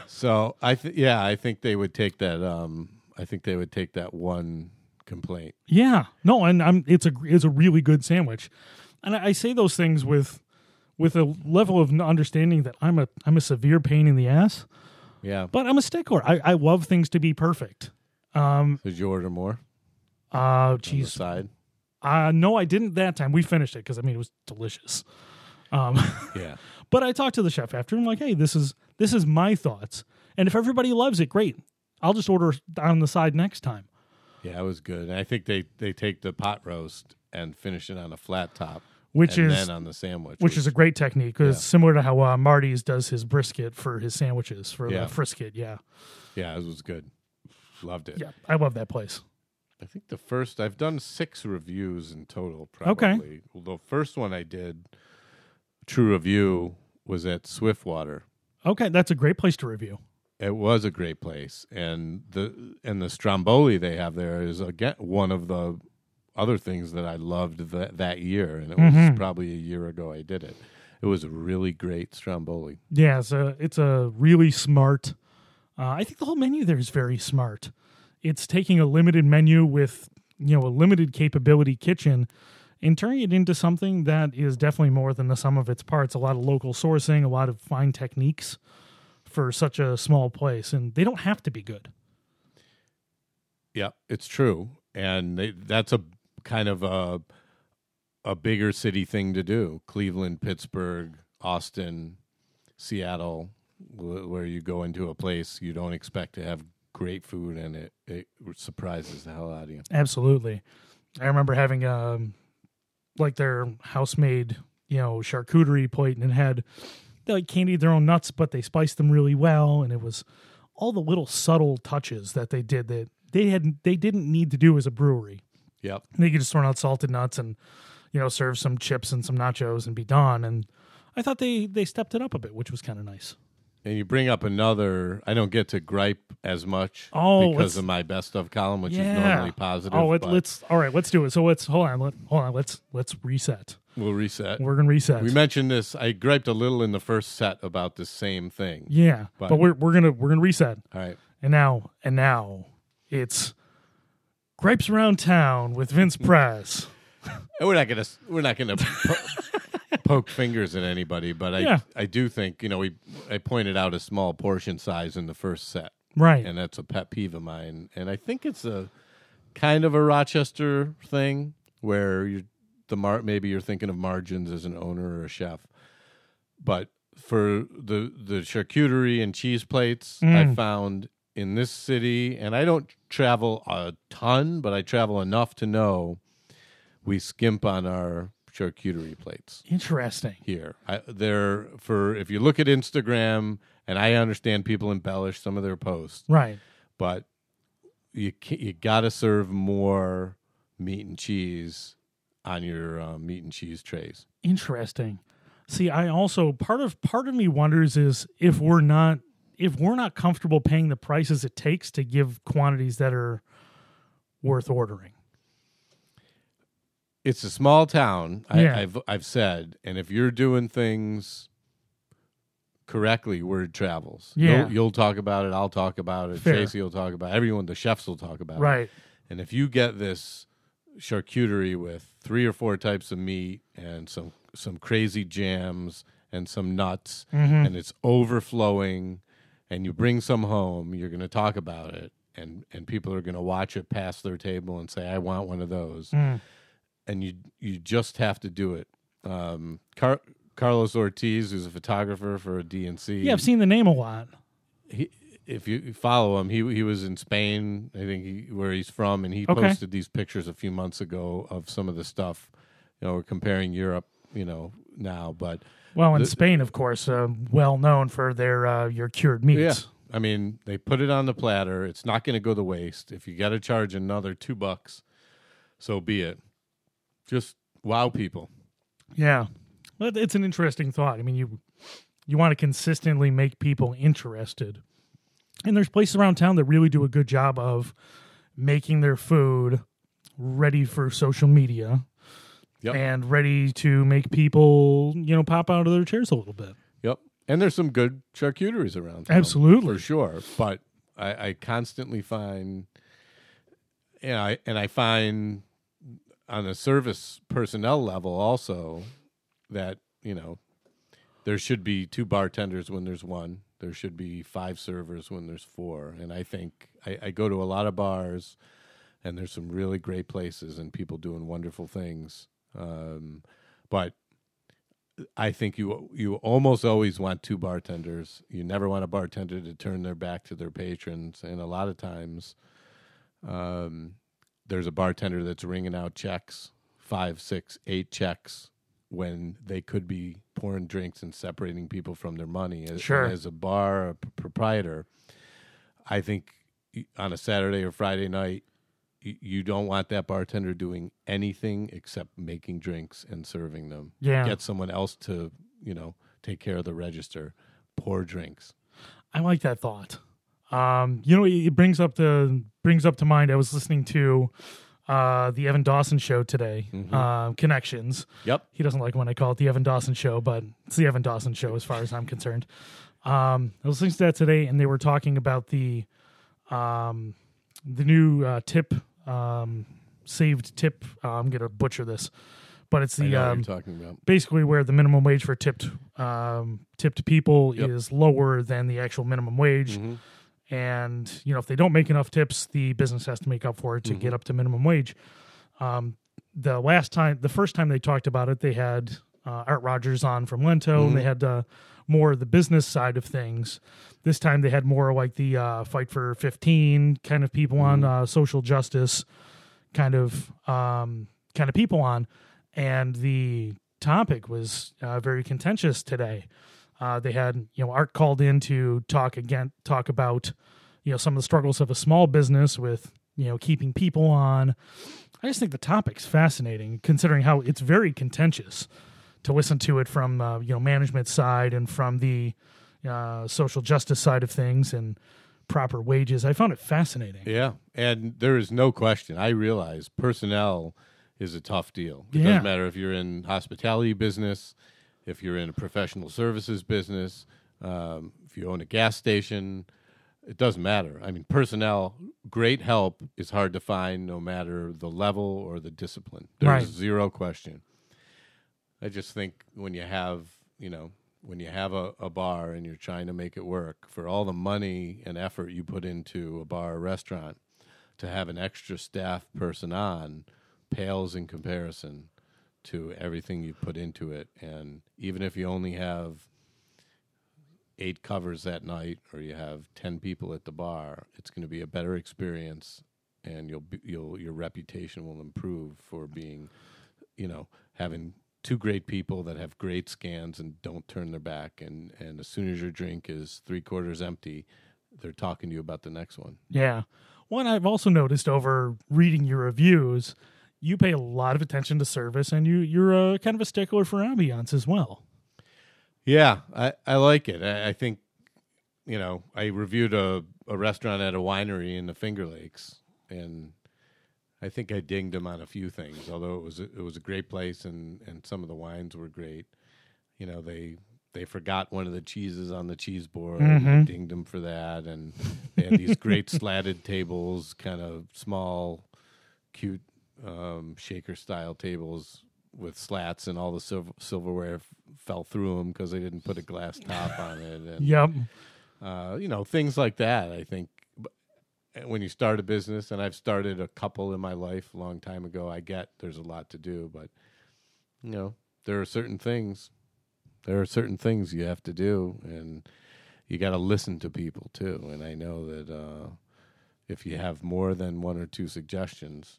So I th- yeah, I think they would take that. Um, I think they would take that one complaint. Yeah, no, and I'm it's a it's a really good sandwich, and I, I say those things with with a level of understanding that I'm a I'm a severe pain in the ass, Yeah. but I'm a stickler. I, I love things to be perfect. Um, Did you order more uh, on the jeez, side? uh, no, I didn't that time. We finished it because I mean it was delicious. Um, Yeah. but I talked to the chef after. and I'm like, hey, this is this is my thoughts, and if everybody loves it, great. I'll just order on the side next time. Yeah, it was good. And I think they they take the pot roast and finish it on a flat top, Which and is then on the sandwich, which is a great technique because Yeah. similar to how uh, Marty's does his brisket for his sandwiches for Yeah. the frisket. Yeah. yeah, it was good. Loved it. Yeah, I love that place. I think the first I've done six reviews in total. Okay. Probably. Well, the first one I did, true review, was at Swiftwater. Okay, that's a great place to review. It was a great place, and the and the Stromboli they have there is again one of the other things that I loved that that year, and it was Mhm. probably a year ago I did it. It was a really great Stromboli. Yeah, it's a it's a really smart. Uh, I think the whole menu there is very smart. It's taking a limited menu with you know a limited capability kitchen and turning it into something that is definitely more than the sum of its parts. A lot of local sourcing, a lot of fine techniques for such a small place, and they don't have to be good. Yeah, it's true, and they, that's a kind of a a bigger city thing to do. Cleveland, Pittsburgh, Austin, Seattle, where you go into a place you don't expect to have great food, and it it surprises the hell out of you. Absolutely. I remember having um like their house made, you know, charcuterie plate and it had they like candied their own nuts, but they spiced them really well and it was all the little subtle touches that they did that they had they didn't need to do as a brewery. Yep. They could just throw out salted nuts and, you know, serve some chips and some nachos and be done. And I thought they they stepped it up a bit, which was kind of nice. And you bring up another. I don't get to gripe as much Oh, because of my best of column, which is Yeah. normally positive. Oh, but let's all right. Let's do it. So let's hold on. Let, hold on. Let's let's reset. we'll reset. We're gonna reset. We mentioned this. I griped a little in the first set about the same thing. Yeah, But- but, we're we're gonna we're gonna reset, All right. and now and now it's gripes around town with Vince Press. And we're not gonna we're not gonna poke fingers at anybody, but I Yeah. I do think you know we I pointed out a small portion size in the first set, Right. and that's a pet peeve of mine, and I think it's a kind of a Rochester thing where you the mar- maybe you're thinking of margins as an owner or a chef, but for the the charcuterie and cheese plates, I Mm. found in this city, and I don't travel a ton, but I travel enough to know we skimp on our charcuterie plates Interesting. here. I, they're for if you look at Instagram, and I understand people embellish some of their posts, Right. but you ca- you got to serve more meat and cheese on your uh, meat and cheese trays. Interesting. See, I also part of part of me wonders is if we're not if we're not comfortable paying the prices it takes to give quantities that are worth ordering. It's a small town. Yeah. I, I've I've said, and if you're doing things correctly, word travels. Yeah. you'll, you'll talk about it. I'll talk about it. Fair. Tracy will talk about it. Everyone. The chefs will talk about it. Right. And if you get this charcuterie with three or four types of meat and some some crazy jams and some nuts Mhm. and it's overflowing and you bring some home, you're going to talk about it and and people are going to watch it pass their table and say I want one of those. Mm. And you you just have to do it. Um Car- Carlos Ortiz who's a photographer for a D&C Yeah, I've seen the name a lot. he, if you follow him, he he was in Spain, I think, he, where he's from, and he Okay. posted these pictures a few months ago of some of the stuff. You know, we're comparing Europe, you know, now, but Well, in The- Spain, of course, uh, well known for their uh, your cured meats. yeah, I mean, they put it on the platter. It's not going to go to waste. If you got to charge another two bucks, so be it. Just wow people. Yeah. Well, it's an interesting thought. I mean, you you want to consistently make people interested. And there's places around town that really do a good job of making their food ready for social media Yep. and ready to make people, you know, pop out of their chairs a little bit. Yep. And there's some good charcuteries around. town, Absolutely. for sure. But I, I constantly find, and I and I find on the service personnel level also that you know there should be two bartenders when there's one. There should be five servers when there's four. And I think I, I go to a lot of bars, and there's some really great places and people doing wonderful things. Um, but I think you you almost always want two bartenders. You never want a bartender to turn their back to their patrons, and a lot of times, um, there's a bartender that's ringing out checks, five, six, eight checks, when they could be pouring drinks and separating people from their money. As, Sure. as a bar a proprietor, I think on a Saturday or Friday night, you don't want that bartender doing anything except making drinks and serving them. Yeah. Get someone else to, you know, take care of the register, pour drinks. I like that thought. Um, you know, it brings up the brings up to mind. I was listening to uh, the Evan Dawson show today, uh, Connections. Yep. He doesn't like when I call it the Evan Dawson show, but it's the Evan Dawson show as far as I'm concerned. Um, I was listening to that today, and they were talking about the um, the new uh, tip um, saved tip. Uh, I'm gonna butcher this, but it's the um, talking about. basically where the minimum wage for tipped um, tipped people Yep. is lower than the actual minimum wage. Mhm. And you know, if they don't make enough tips, the business has to make up for it to get up to minimum wage. Um, the last time, the first time they talked about it, they had uh, Art Rogers on from Lento, and they had uh, more of the business side of things. This time, they had more like the uh, fight for fifteen kind of people on uh, social justice kind of um, kind of people on, and the topic was uh, very contentious today. Uh, they had you know Art called in to talk again, talk about you know some of the struggles of a small business with you know keeping people on. I just think the topic's fascinating, considering how it's very contentious to listen to it from uh, you know management side and from the uh, social justice side of things and proper wages. I found it fascinating. Yeah, and there is no question. I realize personnel is a tough deal. It Yeah. doesn't matter if you're in hospitality business, if you're in a professional services business, um, if you own a gas station. It doesn't matter. I mean, personnel, great help is hard to find, no matter the level or the discipline. There's Right. zero question. I just think when you have, you know, when you have a, a bar and you're trying to make it work, for all the money and effort you put into a bar or restaurant, to have an extra staff person on pales in comparison to everything you put into it. And even if you only have eight covers that night or you have 10 people at the bar, it's going to be a better experience and you'll be, you'll your reputation will improve for being you know having two great people that have great scans and don't turn their back and and as soon as your drink is three quarters empty they're talking to you about the next one Yeah. One I've also noticed over reading your reviews, you pay a lot of attention to service, and you you're a kind of a stickler for ambiance as well. yeah i i like it i, I think you know i reviewed a, a restaurant at a winery in the finger lakes and I think I dinged him on a few things, although it was a, it was a great place and, and some of the wines were great. You know, they they forgot one of the cheeses on the cheese board. and I mm-hmm. dinged them for that, and they had these great slatted tables, kind of small, cute um, shaker style tables with slats, and all the silver, silverware f- fell through them because they didn't put a glass top on it. And Yep. uh, you know, things like that. I think b- when you start a business, and I've started a couple in my life a long time ago, I get there's a lot to do, but you know, there are certain things. There are certain things you have to do, and you got to listen to people too. And I know that uh, if you have more than one or two suggestions,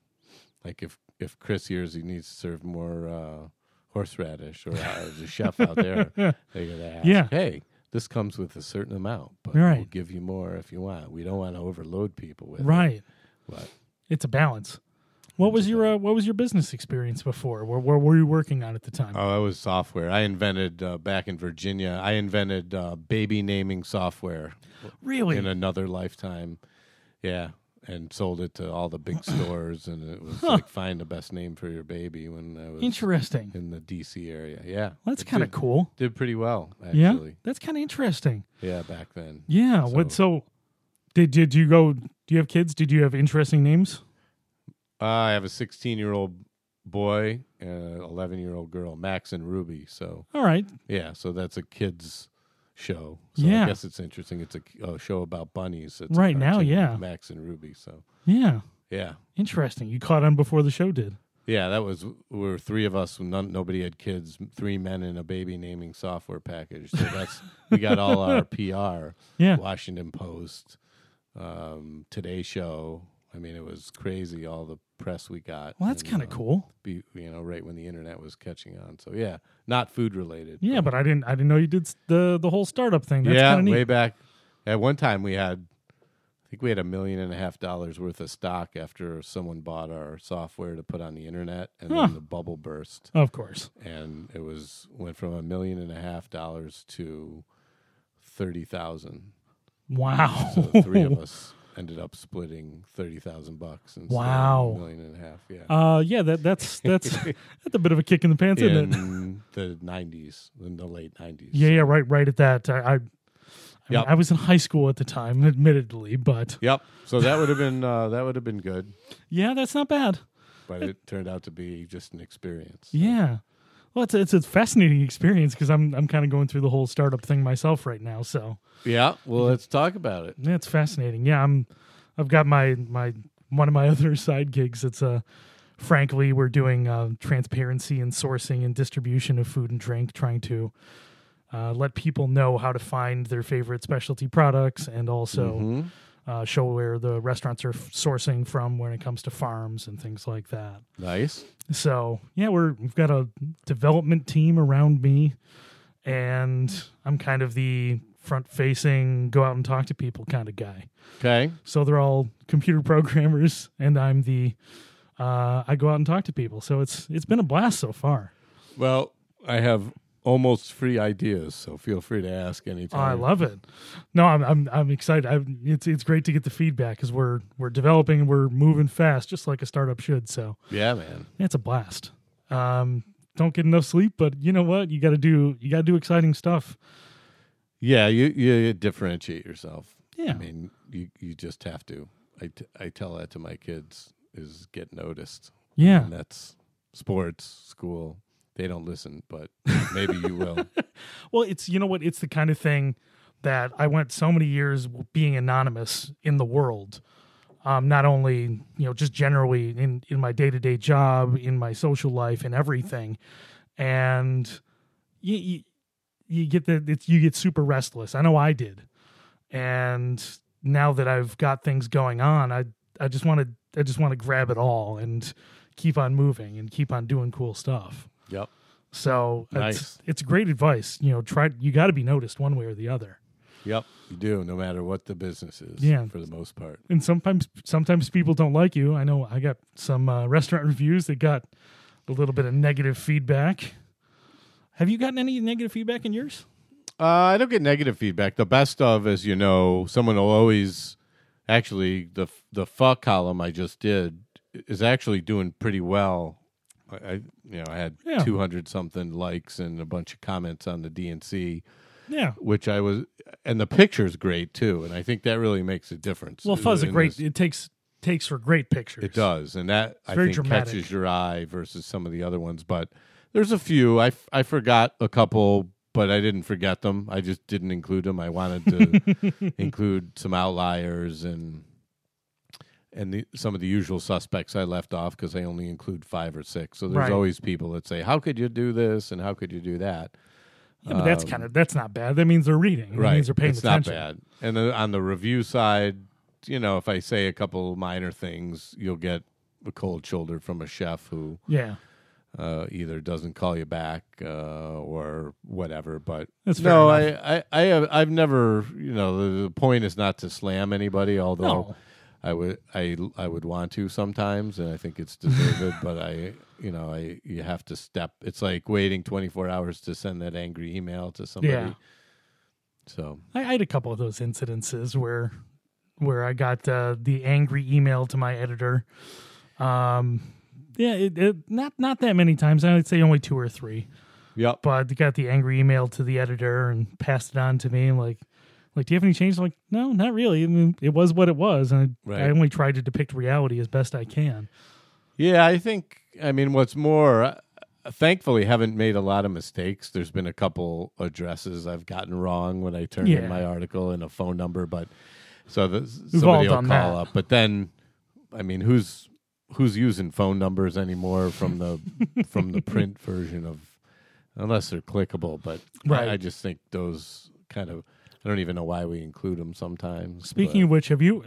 like if if Chris hears he needs to serve more uh, horseradish, or uh, the chef out there, they got to ask, Yeah. hey, this comes with a certain amount, but we'll give you more if you want. We don't want to overload people with it, Right. but It's a balance. What was your uh, what was your business experience before? Where, where were you working on at the time? Oh, it was software. I invented uh, back in Virginia. I invented uh, baby naming software really? in another lifetime. Yeah, and sold it to all the big stores, and it was like find the best name for your baby when I was Interesting. in the DC area. Yeah, That's It kind of did- cool. Did pretty well Yeah, actually. that's kind of interesting. Yeah, back then. Yeah. what? So, did did you go? Do you have kids? Did you have interesting names? Uh, I have a 16 year old boy and an 11 year old girl, Max and Ruby. So All right. yeah, so that's a kids show. So Yeah. I guess it's interesting. It's a, a show about bunnies. It's Right now, yeah. Max and Ruby. So Yeah. yeah, Interesting. You caught on before the show did. yeah. That was we were three of us. None, nobody had kids. Three men and a baby naming software package. So that's we got all our PR. Yeah. Washington Post, um, Today Show. I mean, it was crazy. All the press we got. Well, that's kind of uh, cool. be you know right when the internet was catching on. So yeah, not food related. Yeah, but I didn't I didn't know you did the the whole startup thing. That's yeah, neat. way back at one time we had I think we had a million and a half dollars worth of stock after someone bought our software to put on the internet, and Huh. then the bubble burst, Of course. and it was went from a million and a half dollars to thirty thousand. Wow. So three of us ended up splitting thirty thousand bucks. of Wow. a million and a half. Yeah. Uh, yeah, that that's that's that's a bit of a kick in the pants, isn't it? in the nineties, in the late nineties. Yeah, yeah, right, right at that. I, I, I, mean, I was in high school at the time, admittedly, but Yep. So that would have been uh, that would have been good, yeah, that's not bad. but it turned out to be just an experience. Yeah. Well, it's a, it's a fascinating experience because I'm I'm kind of going through the whole startup thing myself right now. So Yeah. Well, let's talk about it. yeah, it's fascinating. Yeah, I'm I've got my my one of my other side gigs. It's uh Phrankly we're doing uh, transparency and sourcing and distribution of food and drink, trying to uh, let people know how to find their favorite specialty products and also Mhm. Uh, show where the restaurants are f- sourcing from when it comes to farms and things like that. Nice. So yeah, we're we've got a development team around me, and I'm kind of the front facing, go out and talk to people kind of guy. Okay. So they're all computer programmers, and I'm the uh, I go out and talk to people. So it's it's been a blast so far. Well, I have almost free ideas, so feel free to ask Oh, anytime. I love it. No, I'm I'm I'm excited. I, it's it's great to get the feedback because we're we're developing and we're moving fast, just like a startup should. So Yeah, man. It's a blast. Um, don't get enough sleep, but you know what? You got to do you got to do exciting stuff. Yeah, you you differentiate yourself. Yeah. I mean, you you just have to. I, t- I tell that to my kids is get noticed. Yeah. And that's sports, school. They don't listen, but maybe you will. Well, it's you know what? It's the kind of thing that I went so many years being anonymous in the world. Um, not only you know just generally in in my day to day job, in my social life, and everything, and you you, you get the you get super restless. I know I did, and now that I've got things going on, I I just want to I just want to grab it all and keep on moving and keep on doing cool stuff. Yep. So Nice. it's it's great advice. You know, try you got to be noticed one way or the other. Yep. You do, no matter what the business is. Yeah. For the most part. And sometimes sometimes people don't like you. I know I got some uh, restaurant reviews that got a little bit of negative feedback. Have you gotten any negative feedback in yours? Uh, I don't get negative feedback. The best of, as you know, someone will always actually the the pho column I just did is actually doing pretty well. I, I you know I had Yeah. two hundred something likes and a bunch of comments on the D&C, Yeah. which I was, and the picture's great too, and I think that really makes a difference. Well, fuzz a great. this- It takes takes for great pictures. It does, and that I very think dramatic. catches your eye versus some of the other ones. But there's a few. I, f- I forgot a couple, but I didn't forget them. I just didn't include them. I wanted to include some outliers and and the, some of the usual suspects I left off because I only include five or six. So there's Right. always people that say, "How could you do this?" and "How could you do that?" Yeah, but that's Um, kind of that's not bad. That means they're reading. That right means they're paying it's attention. not bad and then on the review side you know if i say a couple minor things you'll get a cold shoulder from a chef who Yeah. uh, either doesn't call you back uh, or whatever but That's no. I, I i have i've never you know the, the point is not to slam anybody although No. I would I I would want to sometimes, and I think it's deserved. but I, you know, I you have to step. It's like waiting 24 hours to send that angry email to somebody. Yeah. So I, I had a couple of those incidences where where I got uh, the angry email to my editor. Um, yeah, it, it, not not that many times. I would say only two or three. yep. But got the angry email to the editor and passed it on to me. I'm like, like, do you have any changes? I'm like, no, not really. I mean, it was what it was, and I, I only tried to depict reality as best I can. Yeah, I think. I mean, what's more, uh, thankfully, haven't made a lot of mistakes. There's been a couple addresses I've gotten wrong when I turned Yeah. in my article and a phone number, but so the, somebody will call that. up. But then, I mean, who's who's using phone numbers anymore from the from the print version of unless they're clickable? But Right. I, I just think those kind of. I don't even know why we include them sometimes. Speaking but- of which, have you?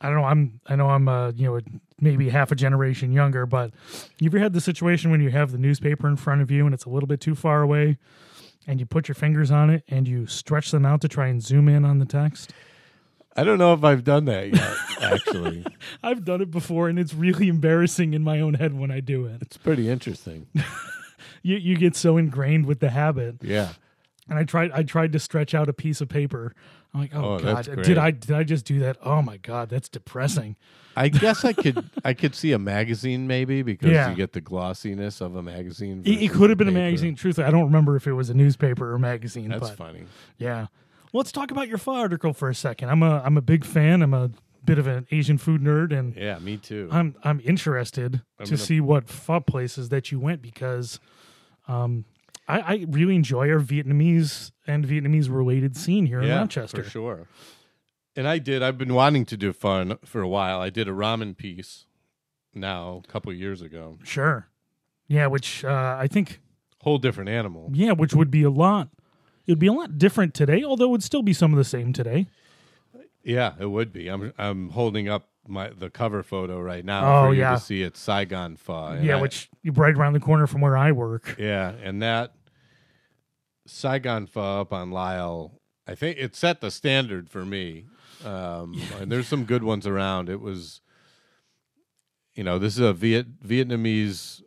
I don't know. I'm. I know I'm. Uh, you know, maybe half a generation younger, but you ever had the situation when you have the newspaper in front of you and it's a little bit too far away, and you put your fingers on it and you stretch them out to try and zoom in on the text? I don't know if I've done that yet. Actually, I've done it before, and it's really embarrassing in my own head when I do it. it's pretty interesting. You you get so ingrained with the habit. Yeah. And I tried I tried to stretch out a piece of paper. I'm like, oh, Oh, god, did. I did I just do that? Oh my god, that's depressing. I guess I could I could see a magazine maybe because Yeah. you get the glossiness of a magazine. It, it could have been a magazine. Truthfully, I don't remember if it was a newspaper or magazine. That's but funny. yeah, well, let's talk about your pho article for a second. I'm a I'm a big fan. I'm a bit of an Asian food nerd, and Yeah, me too. I'm I'm interested I'm to see what pho places that you went because, um, I, I really enjoy our Vietnamese and Vietnamese related scene here in Rochester. for sure. And I did. I've been wanting to do fun for a while. I did a ramen piece now a couple years ago. Sure. Yeah, which uh, I think Whole different animal. yeah, which would be a lot. It'd be a lot different today, although it would still be some of the same today. Yeah, it would be. I'm I'm holding up my the cover photo right now Oh, for you yeah. to see it Saigon Pho. Yeah, I- which right around the corner from where I work. Yeah, and that Saigon Pho up on Lyell, I think it set the standard for me. Um, and there's some good ones around. It was, you know, this is a Viet Vietnamese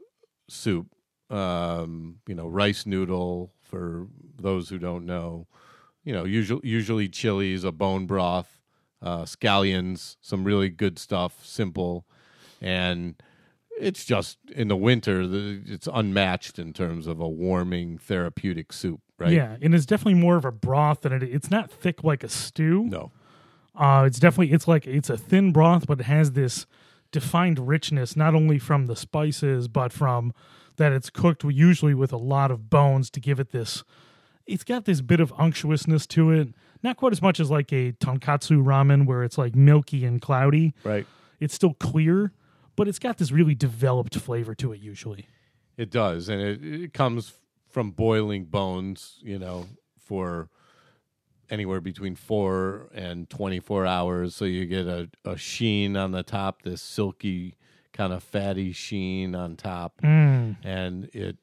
soup. Um, you know, rice noodle for those who don't know. You know, usually usually chilies, a bone broth, uh, scallions, some really good stuff, simple, and it's just in the winter it's unmatched in terms of a warming therapeutic soup right Yeah, and it's definitely more of a broth than it. It's not thick like a stew. no Uh, it's definitely it's like it's a thin broth, but it has this defined richness not only from the spices but from that it's cooked usually with a lot of bones to give it this. It's got this bit of unctuousness to it, not quite as much as like a tonkotsu ramen where it's like milky and cloudy. right It's still clear, but it's got this really developed flavor to it usually. it does and it, it comes from boiling bones you know for anywhere between four and 24 hours so you get a, a sheen on the top this silky kind of fatty sheen on top Mm. and it, it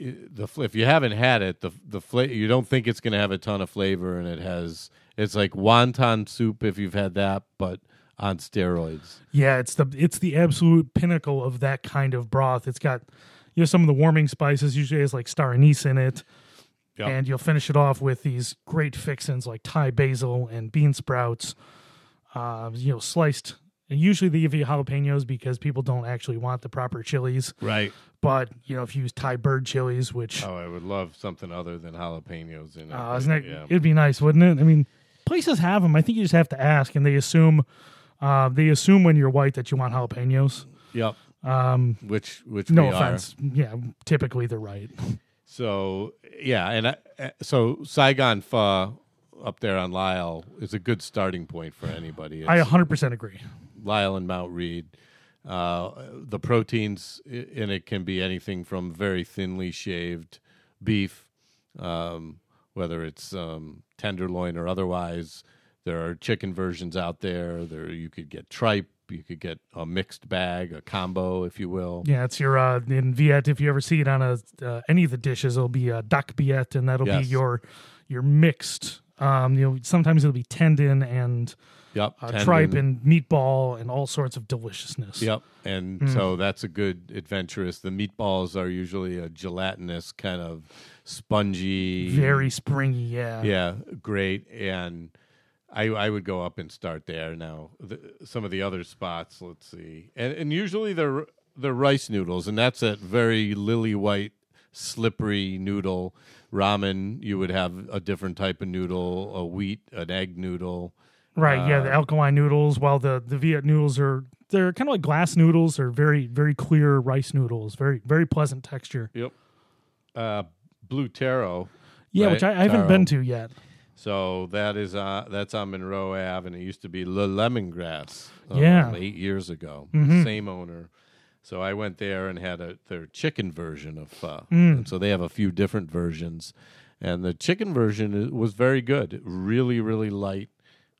the if you haven't had it the the fla- you don't think it's going to have a ton of flavor and it has it's like wonton soup if you've had that but on steroids Yeah, it's the it's the absolute pinnacle of that kind of broth. It's got you know some of the warming spices usually has like star anise in it, Yep. and you'll finish it off with these great fixins like Thai basil and bean sprouts. Uh, you know, sliced. And usually they give you jalapenos because people don't actually want the proper chilies. right But you know, if you use Thai bird chilies, which oh i would love something other than jalapenos in it uh, isn't that, yeah. it'd be nice, wouldn't it? I mean, places have them. I think you just have to ask, and they assume uh, they assume when you're white that you want jalapenos. yep Um, which which no we are. offense. Yeah, typically they're right. So yeah, and I, uh, so Saigon Pho up there on Lyell is a good starting point for anybody. I 100% agree. Lyell and Mount Read. Uh, the proteins in it can be anything from very thinly shaved beef, um, whether it's um, tenderloin or otherwise. There are chicken versions out there. There you could get tripe. You could get a mixed bag, a combo, if you will. Yeah, it's your uh, in Viet. If you ever see it on a uh, any of the dishes, it'll be a dac biet, and that'll Yes. be your your mixed. Um, you know, sometimes it'll be tendon and Yep, uh, tripe and meatball and all sorts of deliciousness. Yep. And Mm. so that's a good adventurous. The meatballs are usually a gelatinous kind of spongy. very springy. Yeah, Yeah, great. And I I would go up and start there now. The, some of the other spots, let's see. And and usually they're they're rice noodles and that's a very lily white slippery noodle ramen you would have a different type of noodle a wheat an egg noodle right. yeah, Uh, the alkaline noodles, while the the Viet noodles are they're kind of like glass noodles. They're very very clear rice noodles. Very very pleasant texture. yep uh blue taro Yeah, Right, which I, I haven't taro. been to yet. So that is uh, that's on Monroe Ave, and it used to be Le Lemongrass. um, Yeah. eight years ago, Mhm. same owner. So I went there and had a their chicken version of pho. Mm. And so they have a few different versions, and the chicken version was very good. Really, really light.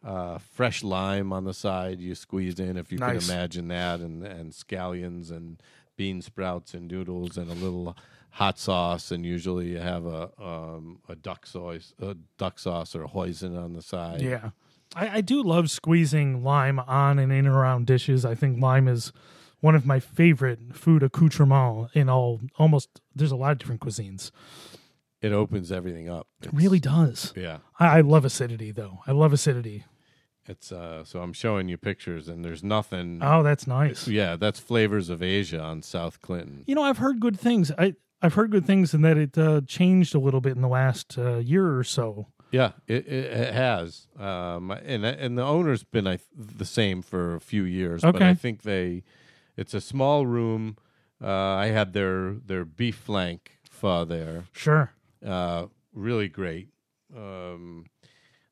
Uh, fresh lime on the side you squeezed in, if you Nice. can imagine that, and and scallions and bean sprouts and noodles and a little hot sauce, and usually you have a um, a duck sauce, a duck sauce or hoisin on the side. Yeah. I, I do love squeezing lime on and in and around dishes. I think lime is one of my favorite food accoutrements in all almost. There's a lot of different cuisines. It opens everything up. It really does. Yeah. I, I love acidity though. I love acidity. It's uh so I'm showing you pictures and there's nothing Oh, that's nice. Yeah, that's Flavors of Asia on South Clinton. You know, I've heard good things. I I've heard good things in that it uh, changed a little bit in the last uh, year or so. Yeah, it, it, it has. Um and and the owner's been I, the same for a few years, but I think they it's a small room. Uh I had their their beef flank pho there. Sure. Uh really great. Um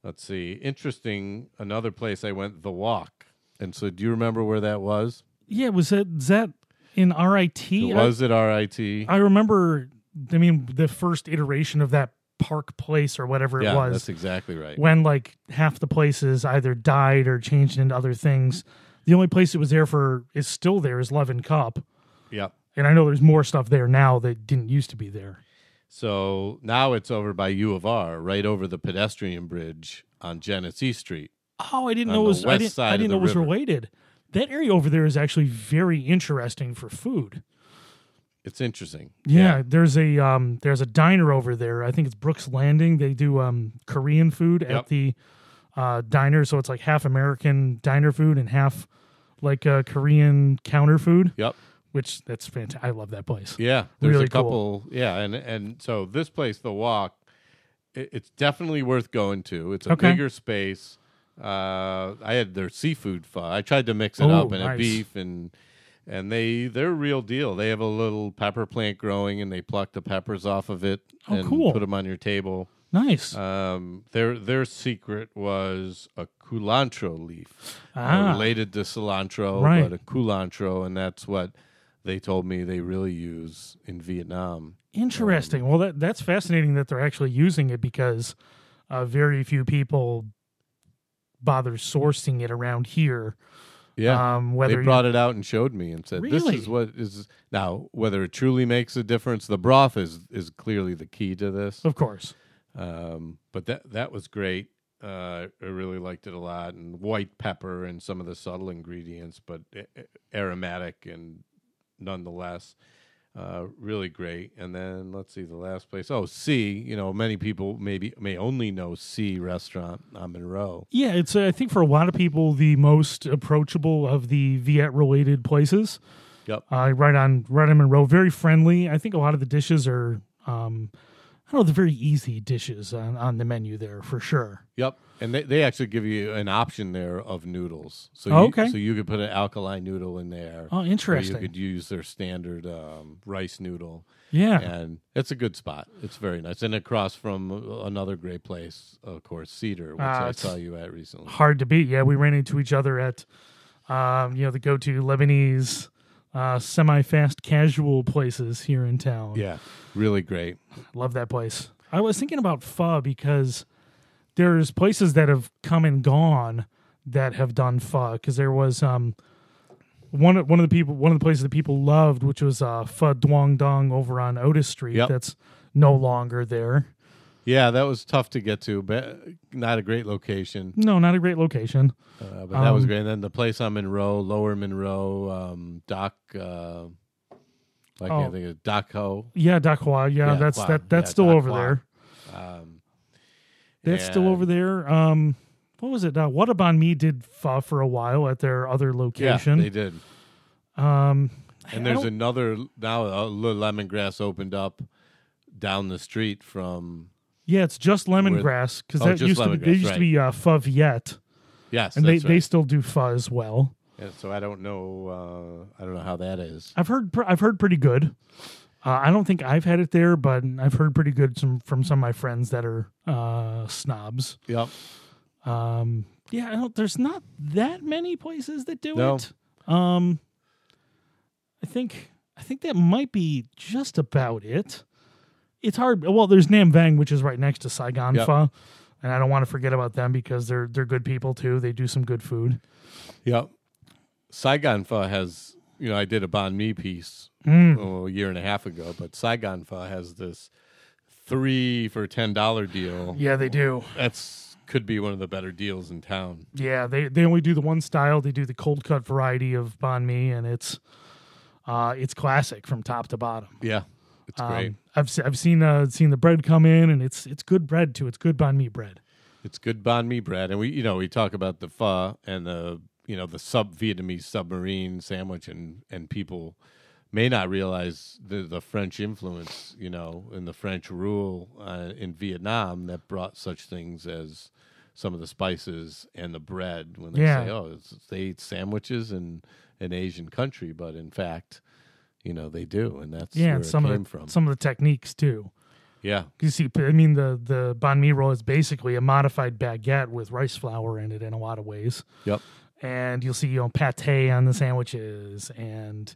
let's see. Interesting another place I went the walk. And so do you remember where that was? Yeah, was that is that in RIT? It was it RIT. I remember. I mean, the first iteration of that Park Place or whatever yeah, it was. that's exactly right. when like half the places either died or changed into other things. The only place it was there for is still there is Love and Cup, Yep. and I know there's more stuff there now that didn't used to be there. So now it's over by U of R, right over the pedestrian bridge on Genesee Street. Oh, I didn't know it was. I didn't, I didn't know it was river. related. That area over there is actually very interesting for food. It's interesting. Yeah, there's a um, there's a diner over there. I think it's Brooks Landing. They do um, Korean food at the uh, diner, so it's like half American diner food and half like uh, Korean counter food. Yep. Which that's fantastic. I love that place. Yeah. There's Really a couple. Yeah, and and so this place, the Walk, it, it's definitely worth going to. It's a Okay. bigger space. Uh, I had their seafood pho. I tried to mix it Oh, up and a beef and. And they they're a real deal. They have a little pepper plant growing, and they pluck the peppers off of it Oh, and cool. put them on your table. Nice. Um, their their secret was a culantro leaf, Ah. related to cilantro, Right. but a culantro, and that's what they told me they really use in Vietnam. Interesting. well, that that's fascinating that they're actually using it because uh, very few people bother sourcing it around here. Yeah, Um, whether they you- brought it out and showed me and said, "This is what is now." Whether it truly makes a difference, the broth is is clearly the key to this. of course. Um, but that that was great. Uh, I really liked it a lot, and white pepper and some of the subtle ingredients, but aromatic and nonetheless uh, really great. And then let's see the last place. Oh, Sea. You know, many people maybe may only know Sea restaurant on Monroe. Yeah, it's uh, I think for a lot of people the most approachable of the Viet related places. Yep. Uh, right on right on Monroe, very friendly. I think a lot of the dishes are um, I don't know, they're very easy dishes on, on the menu there for sure. Yep. And they, they actually give you an option there of noodles. So Oh, you, okay. So you could put an alkaline noodle in there. Oh, interesting. you could use their standard um, rice noodle. yeah. and it's a good spot. It's very nice, and across from another great place, of course, Cedar, which Ah, I saw you at recently. hard to beat. Yeah, we ran into each other at, um, you know, the go-to Lebanese uh, semi-fast casual places here in town. Yeah, really great. love that place. I was thinking about pho because there's places that have come and gone that have done pho. Because there was um one of- one of the people one of the places that people loved, which was uh, Pho Duong Dong over on Otis Street. Yep. That's no longer there. Yeah, that was tough to get to, but not a great location. No, not a great location. Uh, but that was Um, great. And then the place on Monroe, Lower Monroe, um, Doc, uh, I Oh. think of Doc Ho. Yeah, Hua. Yeah, Yeah, that's Hua. that. That's Yeah, still over Hua. there. Um, That's still over there. Um, what was it? Uh, what About Me did pho for a while at their other location. Yeah, they did. um, And there's another now. Uh, Le- lemongrass opened up down the street from. Yeah, it's just lemongrass because Oh, that just used to lemongrass, used right. to be uh, Viet, Yes, and they, that's they right. still do pho as well. Yeah, so I don't know. Uh, I don't know how that is. I've heard pr- I've heard pretty good. Uh, I don't think I've had it there, but I've heard pretty good some, from some of my friends that are uh, snobs. Yep. Um, yeah, I don't, there's not that many places that do No. it. Um, I think I think that might be just about it. It's hard. Well, there's Nam Vang, which is right next to Saigon Yep. Pho, and I don't want to forget about them because they're they're good people too. They do some good food. Yep. Saigon Pho has, you know, I did a banh mi piece Mm. oh, a year and a half ago, but Saigon Pho has this three for ten dollar deal. Yeah, they do. That's could be one of the better deals in town. Yeah, they they only do the one style. They do the cold cut variety of banh mi, and it's uh, it's classic from top to bottom. Yeah, it's great. Um, I've I've seen uh, seen the bread come in, and it's it's good bread too. It's good banh mi bread. It's good banh mi bread, and we you know we talk about the pho and the you know the sub Vietnamese submarine sandwich, and and people may not realize the the French influence, you know, and the French rule uh, in Vietnam that brought such things as some of the spices and the bread. When they Yeah. say, "Oh, it's, they eat sandwiches in an Asian country," but in fact, you know, they do, and that's Yeah, where and it some came of the from. some of the techniques too. yeah, You see, I mean the the banh mi roll is basically a modified baguette with rice flour in it in a lot of ways. yep. and you'll see you know pate on the sandwiches and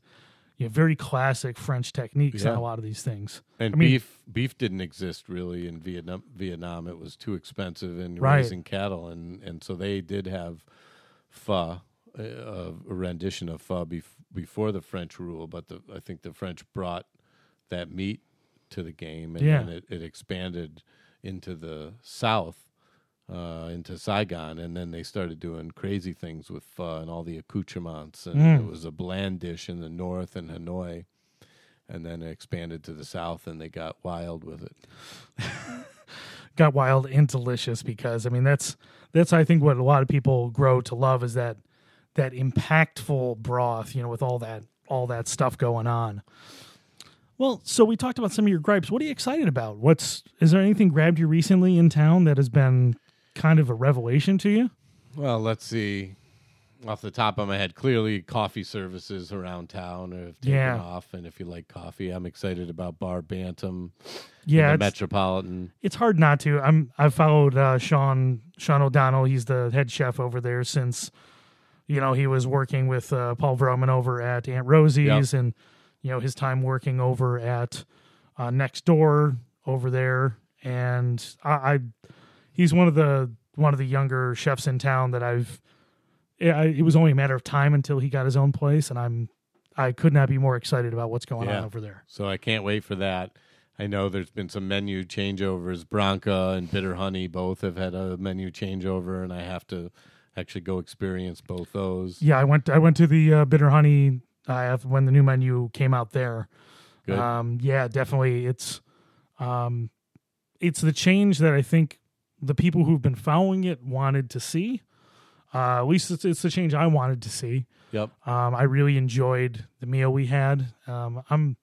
you know very classic French techniques on Yeah. a lot of these things. And I mean- beef beef didn't exist really in Vietnam. Vietnam, it was too expensive in Right. raising cattle, and and so they did have pho, uh, a rendition of pho bef- before the French rule. But the, I think the French brought that meat to the game, and Yeah. then it, it expanded into the south. Uh, into Saigon, and then they started doing crazy things with pho and all the accoutrements, and Mm. it was a bland dish in the north and Hanoi, and then it expanded to the south and they got wild with it. Got wild and delicious because I mean that's that's I think what a lot of people grow to love is that that impactful broth, you know, with all that all that stuff going on. Well, so we talked about some of your gripes. What are you excited about? What's is there anything grabbed you recently in town that has been kind of a revelation to you? Well, let's see. Off the top of my head, clearly coffee services around town have taken Yeah. off. And if you like coffee, I'm excited about Bar Bantam, Yeah, the it's, Metropolitan. it's hard not to. I'm I've followed uh, Sean Sean O'Donnell. He's the head chef over there since you know he was working with uh, Paul Vroman over at Aunt Rosie's, and you know his time working over at uh, Next Door over there. And I, I he's one of the one of the younger chefs in town that I've. Yeah, I, it was only a matter of time until he got his own place, and I'm I could not be more excited about what's going Yeah. on over there. So I can't wait for that. I know there's been some menu changeovers. Bronca and Bitter Honey both have had a menu changeover, and I have to actually go experience both those. Yeah, I went. I went to the uh, Bitter Honey uh, when the new menu came out there. Good. Um, yeah, definitely. It's um, it's the change that I think the people who've been following it wanted to see. Uh, at least it's, it's the change I wanted to see. Yep. Um, I really enjoyed the meal we had. Um, I'm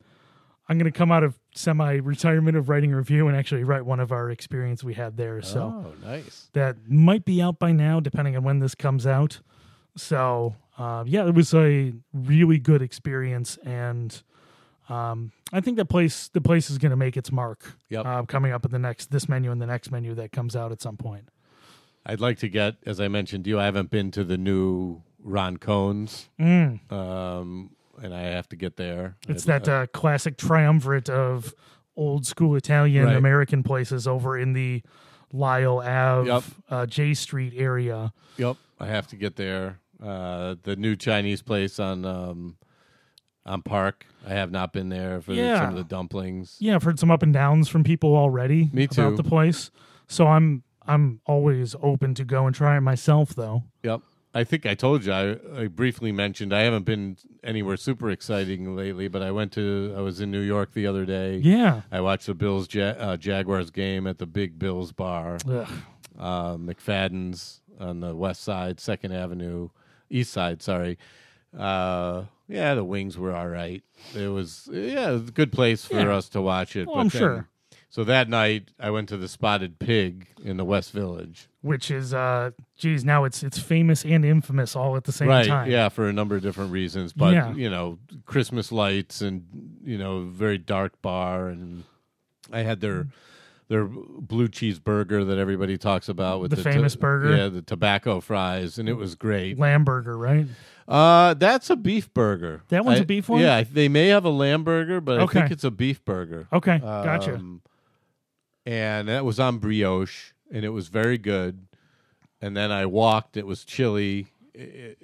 I'm going to come out of semi retirement of writing a review and actually write one of our experience we had there. So oh, nice. that might be out by now, depending on when this comes out. So, uh, yeah, it was a really good experience, and um, I think that place the place is going to make its mark. Yep. Uh, coming up in the next this menu and the next menu that comes out at some point. I'd like to get, as I mentioned to you, I haven't been to the new Roncone's, Mm, um, and I have to get there. it's I'd- that uh, classic triumvirate of old school Italian Right. American places over in the Lyell Ave, Yep. uh, Jay Street area. Yep, I have to get there. Uh, the new Chinese place on um, on Park. I have not been there for Yeah. some of the dumplings. Yeah, I've heard some up and downs from people already Me about too. the place. So I'm I'm always open to go and try it myself though. Yep. I think I told you. I, I briefly mentioned I haven't been anywhere super exciting lately, but I went to. I was in New York the other day. Yeah. I watched the Bills ja- uh, Jaguars game at the Big Bills Bar, uh, McFadden's on the West Side, Second Avenue, East Side. Sorry. Uh, yeah, the wings were all right. It was yeah, it was a good place for Yeah. us to watch it. Well, but I'm then- sure. So that night, I went to the Spotted Pig in the West Village. Which is uh geez, now it's it's famous and infamous all at the same right time. yeah for a number of different reasons but Yeah. you know christmas lights and you know very dark bar and i had their their blue cheese burger that everybody talks about with The famous burger? yeah the tobacco fries and it was great Lamb burger, right? uh that's a beef burger That one's a a beef one? yeah they may have a lamb burger but Okay. i think it's a beef burger Okay, gotcha. um, and that was on brioche, and it was very good. And then I walked; it was chilly.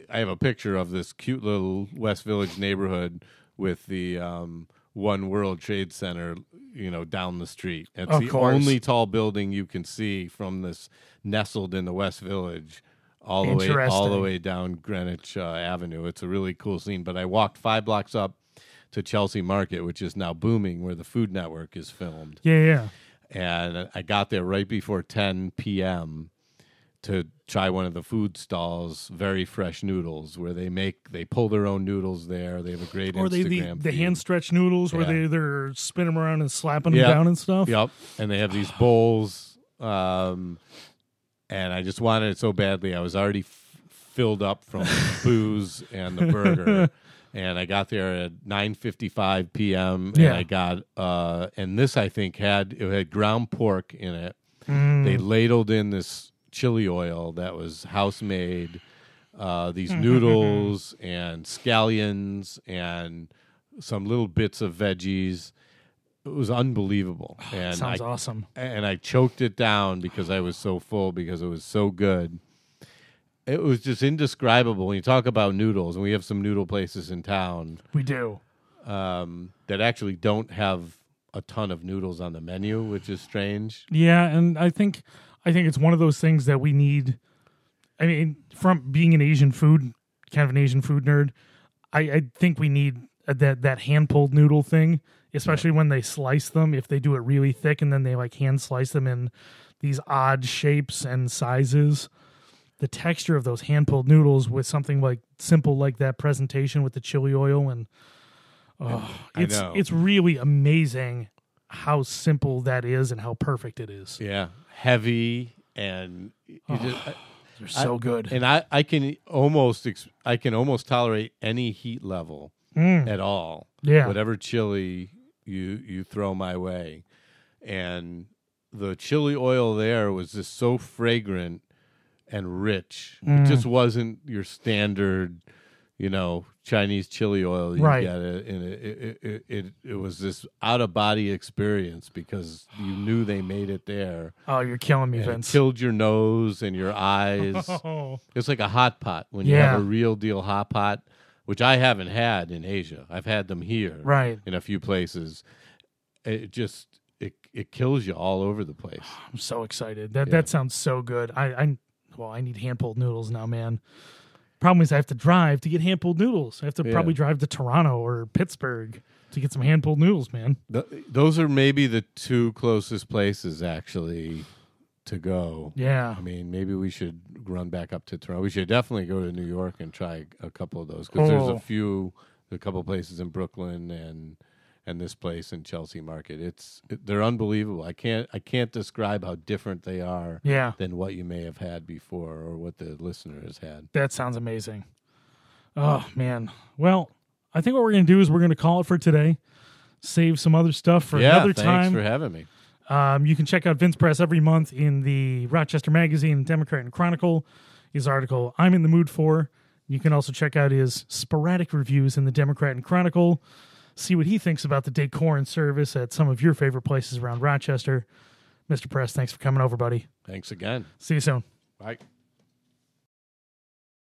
I have a picture of this cute little West Village neighborhood with the um, One World Trade Center, you know, down the street. It's Of the course. only tall building you can see from this nestled in the West Village all the way all the way down Greenwich uh, Avenue. It's a really cool scene. But I walked five blocks up to Chelsea Market, which is now booming, where the Food Network is filmed Yeah, yeah. And I got there right before 10 p.m. to try one of the food stalls, very fresh noodles, where they make they pull their own noodles there. They have a great Or they the, the hand stretch noodles where they they're spinning them around and slapping them down and stuff. Yep, and they have these bowls. Um, and I just wanted it so badly. I was already f- filled up from booze and the burger. And I got there at 9:55 p.m. Yeah. and I got uh, and this I think had it had ground pork in it. Mm. They ladled in this chili oil that was house made, uh, these noodles and scallions and some little bits of veggies. It was unbelievable, and I Sounds awesome. and I choked it down because I was so full because it was so good. It was just indescribable. When you talk about noodles, and we have some noodle places in town We do. um, that actually don't have a ton of noodles on the menu, which is strange. Yeah, and I think I think it's one of those things that we need. I mean, from being an Asian food kind of an Asian food nerd, I, I think we need that that hand pulled noodle thing, especially when they slice them. If they do it really thick and then they like hand slice them in these odd shapes and sizes, the texture of those hand pulled noodles with something like simple like that presentation with the chili oil and oh, it's it's really amazing how simple that is and how perfect it is. Yeah, heavy and you just, They're so good. and I, I can almost ex- I can almost tolerate any heat level at all. Mm. Yeah. whatever chili you you throw my way, and the chili oil there was just so fragrant and rich. Mm. It just wasn't your standard, you know, Chinese chili oil you Right. get. It, and it, it, it, it, it was this out of body experience because you knew they made it there. Oh, you're killing me, Vince. killed your nose and your eyes. Oh, It's like a hot pot when you have a real deal hot pot, which I haven't had in Asia. I've had them here, Right. in a few places. It just it it kills you all over the place. I'm so excited. That Yeah. that sounds so good. I I well, I need hand pulled noodles now, man. Problem is, I have to drive to get hand pulled noodles. I have to Yeah. probably drive to Toronto or Pittsburgh to get some hand pulled noodles, man. Th- those are maybe the two closest places actually to go. Yeah, I mean, maybe we should run back up to Toronto. We should definitely go to New York and try a couple of those because there's Oh. a few, a couple of places in Brooklyn and and this place in Chelsea Market. It's they're unbelievable. I can't I can't describe how different they are yeah. than what you may have had before or what the listener has had. That sounds amazing. Oh man. Well, I think what we're gonna do is we're gonna call it for today. Save some other stuff for yeah, another thanks time. for having me. Um, you can check out Vince Press every month in the Rochester Magazine, Democrat and Chronicle. His article, I'm in the mood for. You can also check out his sporadic reviews in the Democrat and Chronicle. See what he thinks about the decor and service at some of your favorite places around Rochester. Mr. Press, thanks for coming over, buddy. Thanks again. See you soon. Bye.